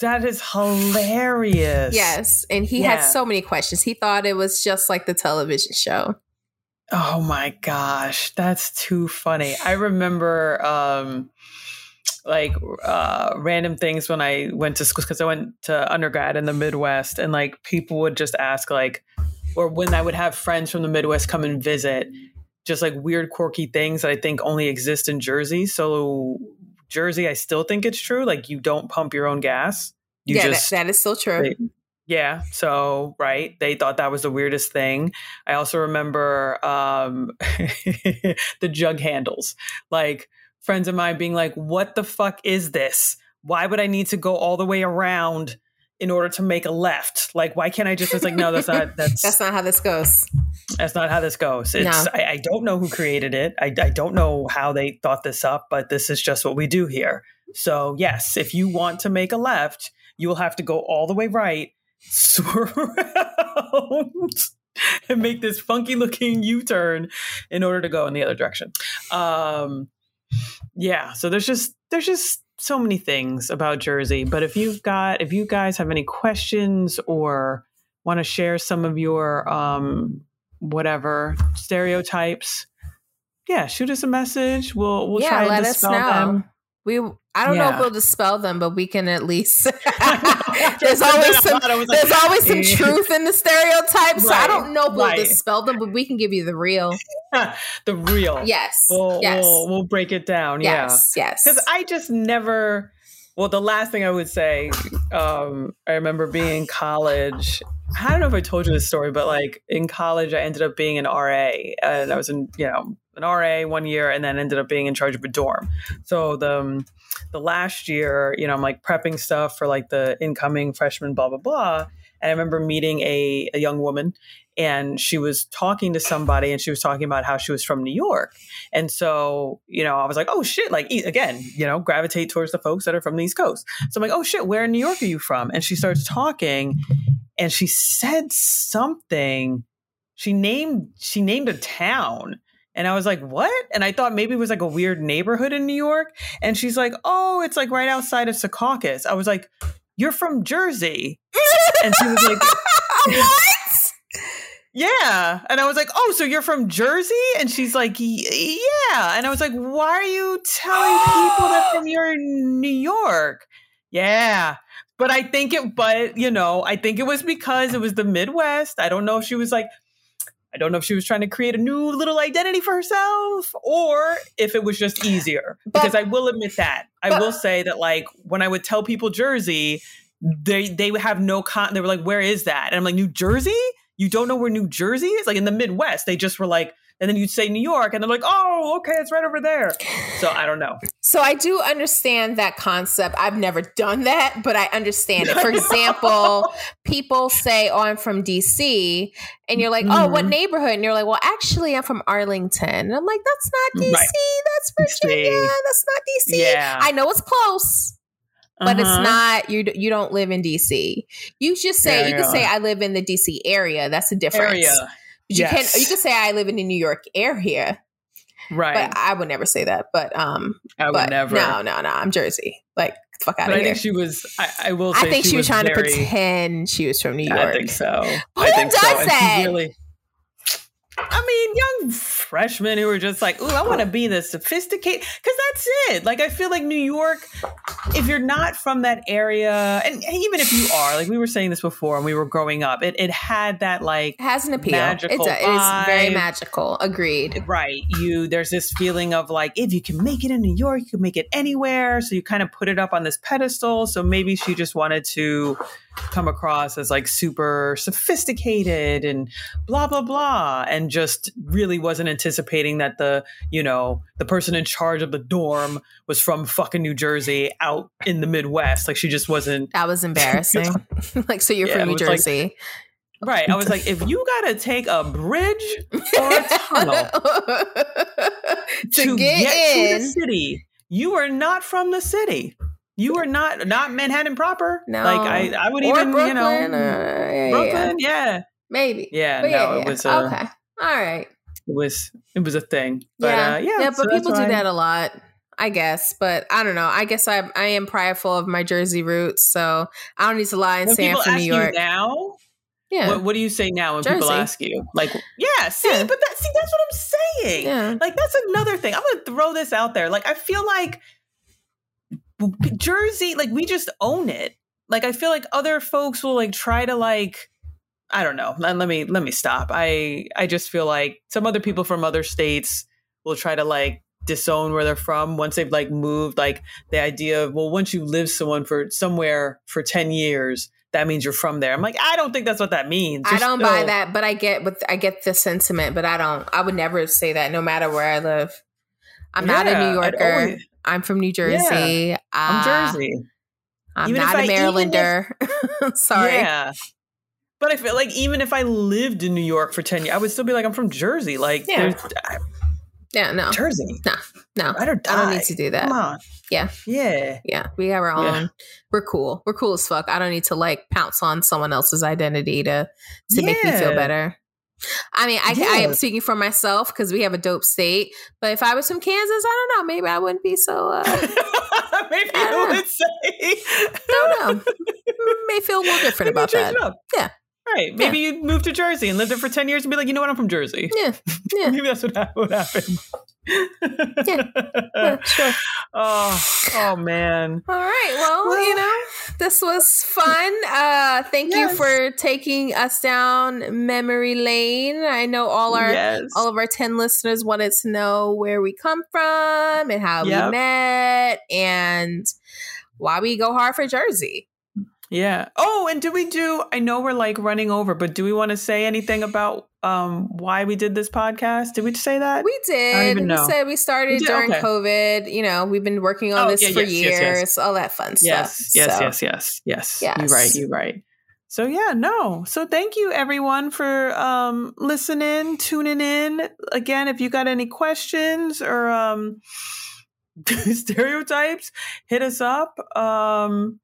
[SPEAKER 1] That is hilarious.
[SPEAKER 2] Yes. And he had so many questions. He thought it was just like the television show.
[SPEAKER 1] Oh my gosh, that's too funny. I remember um like uh random things when I went to school because I went to undergrad in the Midwest and like people would just ask like or when I would have friends from the Midwest come and visit just like weird quirky things that I think only exist in Jersey. So Jersey, I still think it's true like you don't pump your own gas. You
[SPEAKER 2] yeah,
[SPEAKER 1] just
[SPEAKER 2] that, that is still true.
[SPEAKER 1] Right. Yeah. So, right. They thought that was the weirdest thing. I also remember um, the jug handles. Like, friends of mine being like, what the fuck is this? Why would I need to go all the way around in order to make a left? Like, why can't I just, it's like, no, that's not, that's,
[SPEAKER 2] That's not how this goes.
[SPEAKER 1] that's not how this goes. It's,
[SPEAKER 2] No.
[SPEAKER 1] I, I don't know who created it. I, I don't know how they thought this up, but this is just what we do here. So, yes, if you want to make a left, you will have to go all the way right, swerve around, and make this funky looking U turn in order to go in the other direction. Um, yeah, so there's just there's just so many things about Jersey. But if you've got if you guys have any questions or want to share some of your um, whatever stereotypes, yeah, shoot us a message. We'll we'll
[SPEAKER 2] yeah,
[SPEAKER 1] try and dispel them.
[SPEAKER 2] We I don't know if we'll dispel them, but we can at least there's always some
[SPEAKER 1] like,
[SPEAKER 2] there's always some truth in the stereotypes. So I don't know if we'll
[SPEAKER 1] right.
[SPEAKER 2] dispel them, but we can give you the real.
[SPEAKER 1] the real.
[SPEAKER 2] Yes.
[SPEAKER 1] We'll,
[SPEAKER 2] yes.
[SPEAKER 1] we'll we'll break it down. Yeah.
[SPEAKER 2] yes. Yes.
[SPEAKER 1] because I just never. Well, the last thing I would say, um, I remember being in college. I don't know if I told you this story, but like in college, I ended up being an RA, and I was in you know an RA one year, and then ended up being in charge of a dorm. So the um, the last year, you know, I'm like prepping stuff for like the incoming freshman, blah blah blah. And I remember meeting a, a young woman, and she was talking to somebody, and she was talking about how she was from New York. And so, you know, I was like, oh shit, like again, you know, gravitate towards the folks that are from the East Coast. So I'm like, oh shit, where in New York are you from? And she starts talking and she said something. She named she named a town. And I was like, what? And I thought maybe it was like a weird neighborhood in New York. And she's like, oh, it's like right outside of Secaucus. I was like, you're from Jersey. And she was like,
[SPEAKER 2] what?
[SPEAKER 1] yeah. And I was like, oh, so you're from Jersey? And she's like, yeah. And I was like, why are you telling people that from your New York? Yeah. But I think it, but you know, I think it was because it was the Midwest. I don't know if she was like, I don't know if she was trying to create a new little identity for herself or if it was just easier.
[SPEAKER 2] But-
[SPEAKER 1] because I will admit that. I
[SPEAKER 2] but-
[SPEAKER 1] will say that, like, when I would tell people Jersey, they they would have no con. They were like, "Where is that?" And I'm like, "New Jersey? You don't know where New Jersey is?" Like in the Midwest, they just were like, and then you'd say New York, and they're like, oh, okay, it's right over there. So I don't know.
[SPEAKER 2] So I do understand that concept. I've never done that, but I understand it. For example, people say, "Oh, I'm from DC," and you're like, "Oh, what
[SPEAKER 1] Mhm.
[SPEAKER 2] neighborhood?" And you're like, "Well, actually, I'm from Arlington." And I'm like, "That's not DC.
[SPEAKER 1] Right.
[SPEAKER 2] That's Virginia.
[SPEAKER 1] See.
[SPEAKER 2] That's not DC."
[SPEAKER 1] Yeah.
[SPEAKER 2] I know it's close, but it's
[SPEAKER 1] Uh-huh.
[SPEAKER 2] not. You you don't live in DC. You just say you can say I live in the DC area. That's the difference.
[SPEAKER 1] area.
[SPEAKER 2] You
[SPEAKER 1] Yes.
[SPEAKER 2] can you can say I live in the New York area,
[SPEAKER 1] Right.
[SPEAKER 2] but I would never say that. But um,
[SPEAKER 1] I would never.
[SPEAKER 2] no, no, no. I'm Jersey. Like fuck out
[SPEAKER 1] But
[SPEAKER 2] of
[SPEAKER 1] I
[SPEAKER 2] here.
[SPEAKER 1] think she was. I, I will. Say
[SPEAKER 2] I think she, was, trying
[SPEAKER 1] very,
[SPEAKER 2] to pretend she was from New York.
[SPEAKER 1] I think so.
[SPEAKER 2] Who
[SPEAKER 1] I think so.
[SPEAKER 2] does
[SPEAKER 1] she
[SPEAKER 2] that?
[SPEAKER 1] Really, I mean, young freshmen who are just like, "Ooh, I want to be the sophisticated," because that's it. Like, I feel like New York. If you're not from that area, and even if you are, like we were saying this before, when we were growing up, it it had that like
[SPEAKER 2] It has an appeal.
[SPEAKER 1] Magical
[SPEAKER 2] It's a, it is very magical. Agreed.
[SPEAKER 1] right you there's this feeling of like if you can make it in new york you can make it anywhere so you kind of put it up on this pedestal so maybe she just wanted to come across as like super sophisticated and blah blah blah and just really wasn't anticipating that the you know the person in charge of the dorm was from fucking new jersey out in the midwest like she just wasn't
[SPEAKER 2] That was embarrassing. like, so you're
[SPEAKER 1] Yeah,
[SPEAKER 2] from New
[SPEAKER 1] was like-
[SPEAKER 2] Jersey.
[SPEAKER 1] right i was like if you gotta take a bridge or a tunnel
[SPEAKER 2] to, get,
[SPEAKER 1] to
[SPEAKER 2] in.
[SPEAKER 1] the city. You are not from the city. You are not not Manhattan proper.
[SPEAKER 2] No.
[SPEAKER 1] like I, I would
[SPEAKER 2] or
[SPEAKER 1] even
[SPEAKER 2] Brooklyn.
[SPEAKER 1] you know
[SPEAKER 2] uh, yeah,
[SPEAKER 1] Brooklyn.
[SPEAKER 2] yeah.
[SPEAKER 1] Yeah,
[SPEAKER 2] Maybe.
[SPEAKER 1] yeah.
[SPEAKER 2] But
[SPEAKER 1] no,
[SPEAKER 2] yeah,
[SPEAKER 1] it was uh,
[SPEAKER 2] okay. All right.
[SPEAKER 1] it was it was a thing. But
[SPEAKER 2] yeah.
[SPEAKER 1] uh, yeah,
[SPEAKER 2] yeah,
[SPEAKER 1] so
[SPEAKER 2] but people do that a lot. I guess, but I don't know. I guess I I am prideful of my Jersey roots, so I don't need to lie and
[SPEAKER 1] When
[SPEAKER 2] say I'm from
[SPEAKER 1] ask
[SPEAKER 2] New
[SPEAKER 1] you
[SPEAKER 2] York.
[SPEAKER 1] now,
[SPEAKER 2] yeah,
[SPEAKER 1] what, what do you say now when people ask you? Like, yeah, see,
[SPEAKER 2] Yeah.
[SPEAKER 1] but that see, that's what I'm saying.
[SPEAKER 2] yeah.
[SPEAKER 1] Like that's another thing. I'm gonna throw this out there. Like I feel like Jersey, like we just own it. Like I feel like other folks will like try to like I don't know. Let, let me let me stop. I I just feel like some other people from other states will try to like disown where they're from once they've like moved like the idea of well once you live someone for somewhere for 10 years that means you're from there i'm like i don't think that's what that means
[SPEAKER 2] I
[SPEAKER 1] You're
[SPEAKER 2] don't buy that, but I get what I get the sentiment, but I don't. I would never say that, no matter where I live. I'm not a New Yorker.
[SPEAKER 1] always-
[SPEAKER 2] I'm from New Jersey.
[SPEAKER 1] i'm
[SPEAKER 2] Uh,
[SPEAKER 1] jersey
[SPEAKER 2] I'm
[SPEAKER 1] Even
[SPEAKER 2] not a
[SPEAKER 1] I- even if-
[SPEAKER 2] Marylander. Sorry.
[SPEAKER 1] Yeah. But I feel like even if I lived in New York for 10 years, I would still be like, I'm from Jersey. Like,
[SPEAKER 2] Yeah.
[SPEAKER 1] there's
[SPEAKER 2] Yeah, no,
[SPEAKER 1] Jersey.
[SPEAKER 2] no.
[SPEAKER 1] Ride or die.
[SPEAKER 2] I don't need to do that.
[SPEAKER 1] Come on.
[SPEAKER 2] Yeah.
[SPEAKER 1] Yeah.
[SPEAKER 2] Yeah, we have our own.
[SPEAKER 1] Yeah.
[SPEAKER 2] We're cool. We're cool as fuck. I don't need to like pounce on someone else's identity to to make me feel better. I mean, I, I am speaking for myself because we have a dope state. But if I was from Kansas, I don't know. Maybe I wouldn't be so. Uh,
[SPEAKER 1] Maybe
[SPEAKER 2] I don't know.
[SPEAKER 1] would say.
[SPEAKER 2] don't know. May feel a little different about that. Yeah.
[SPEAKER 1] Right. Maybe you'd move to Jersey and live there for 10 years and be like, you know what? I'm from Jersey.
[SPEAKER 2] Yeah, yeah.
[SPEAKER 1] Maybe that's what ha- would happen.
[SPEAKER 2] yeah, sure.
[SPEAKER 1] Oh, oh man.
[SPEAKER 2] All right. Well,
[SPEAKER 1] Well-
[SPEAKER 2] you know, this was fun. Uh thank you for taking us down memory lane. I know all our
[SPEAKER 1] yes.
[SPEAKER 2] all of our 10 listeners wanted to know where we come from and how
[SPEAKER 1] Yep.
[SPEAKER 2] we met and why we go hard for Jersey.
[SPEAKER 1] Yeah. Oh, and do we do I know we're like running over, but do we want to say anything about um why we did this podcast? Did we say that?
[SPEAKER 2] We did.
[SPEAKER 1] even
[SPEAKER 2] We said we started
[SPEAKER 1] We did?
[SPEAKER 2] during
[SPEAKER 1] Okay.
[SPEAKER 2] COVID. You know, we've been working on
[SPEAKER 1] Oh,
[SPEAKER 2] this
[SPEAKER 1] yeah,
[SPEAKER 2] for
[SPEAKER 1] yes, yes,
[SPEAKER 2] years,
[SPEAKER 1] yes.
[SPEAKER 2] all that fun
[SPEAKER 1] yes,
[SPEAKER 2] stuff.
[SPEAKER 1] yes,
[SPEAKER 2] So,
[SPEAKER 1] yes, yes, yes.
[SPEAKER 2] Yes.
[SPEAKER 1] You're right, you're right. So yeah, no. So thank you everyone for um listening, tuning in. Again, if you got any questions or um stereotypes, hit us up. Um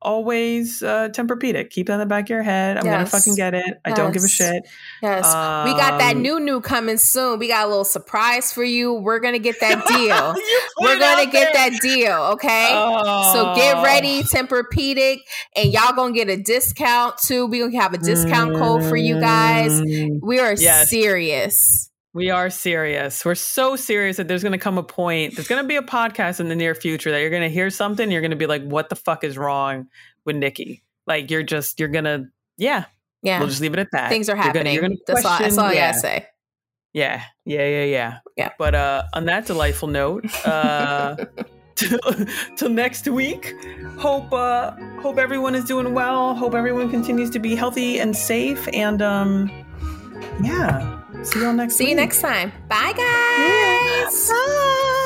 [SPEAKER 1] always uh Tempur-Pedic. Keep that in the back of your head. I'm gonna fucking get it. I don't give a shit.
[SPEAKER 2] Yes. we got that
[SPEAKER 1] Um,
[SPEAKER 2] new new coming soon. We got a little surprise for you. We're gonna get that deal. We're gonna get
[SPEAKER 1] there.
[SPEAKER 2] that deal, okay?
[SPEAKER 1] Oh.
[SPEAKER 2] So get ready, Tempur-Pedic, and y'all gonna get a discount too. We gonna have a discount code for you guys.
[SPEAKER 1] Mm,
[SPEAKER 2] We are
[SPEAKER 1] Yes.
[SPEAKER 2] serious.
[SPEAKER 1] We are serious. We're so serious that there's going to come a point. There's going to be a podcast in the near future that you're going to hear something. You're going to be like, "What the fuck is wrong with Nikki?" Like you're just you're gonna yeah.
[SPEAKER 2] Yeah,
[SPEAKER 1] We'll just leave it at that.
[SPEAKER 2] things are
[SPEAKER 1] You're gonna-
[SPEAKER 2] happening.
[SPEAKER 1] You're gonna,
[SPEAKER 2] that's all. That's
[SPEAKER 1] question-
[SPEAKER 2] all I
[SPEAKER 1] yeah,
[SPEAKER 2] gotta say.
[SPEAKER 1] Yeah, yeah, yeah, yeah.
[SPEAKER 2] Yeah.
[SPEAKER 1] But uh, on that delightful note, uh, till, till next week. Hope uh, hope everyone is doing well. Hope everyone continues to be healthy and safe. And um, yeah, See you all next
[SPEAKER 2] See
[SPEAKER 1] week.
[SPEAKER 2] you next time. Bye, guys.
[SPEAKER 1] Bye.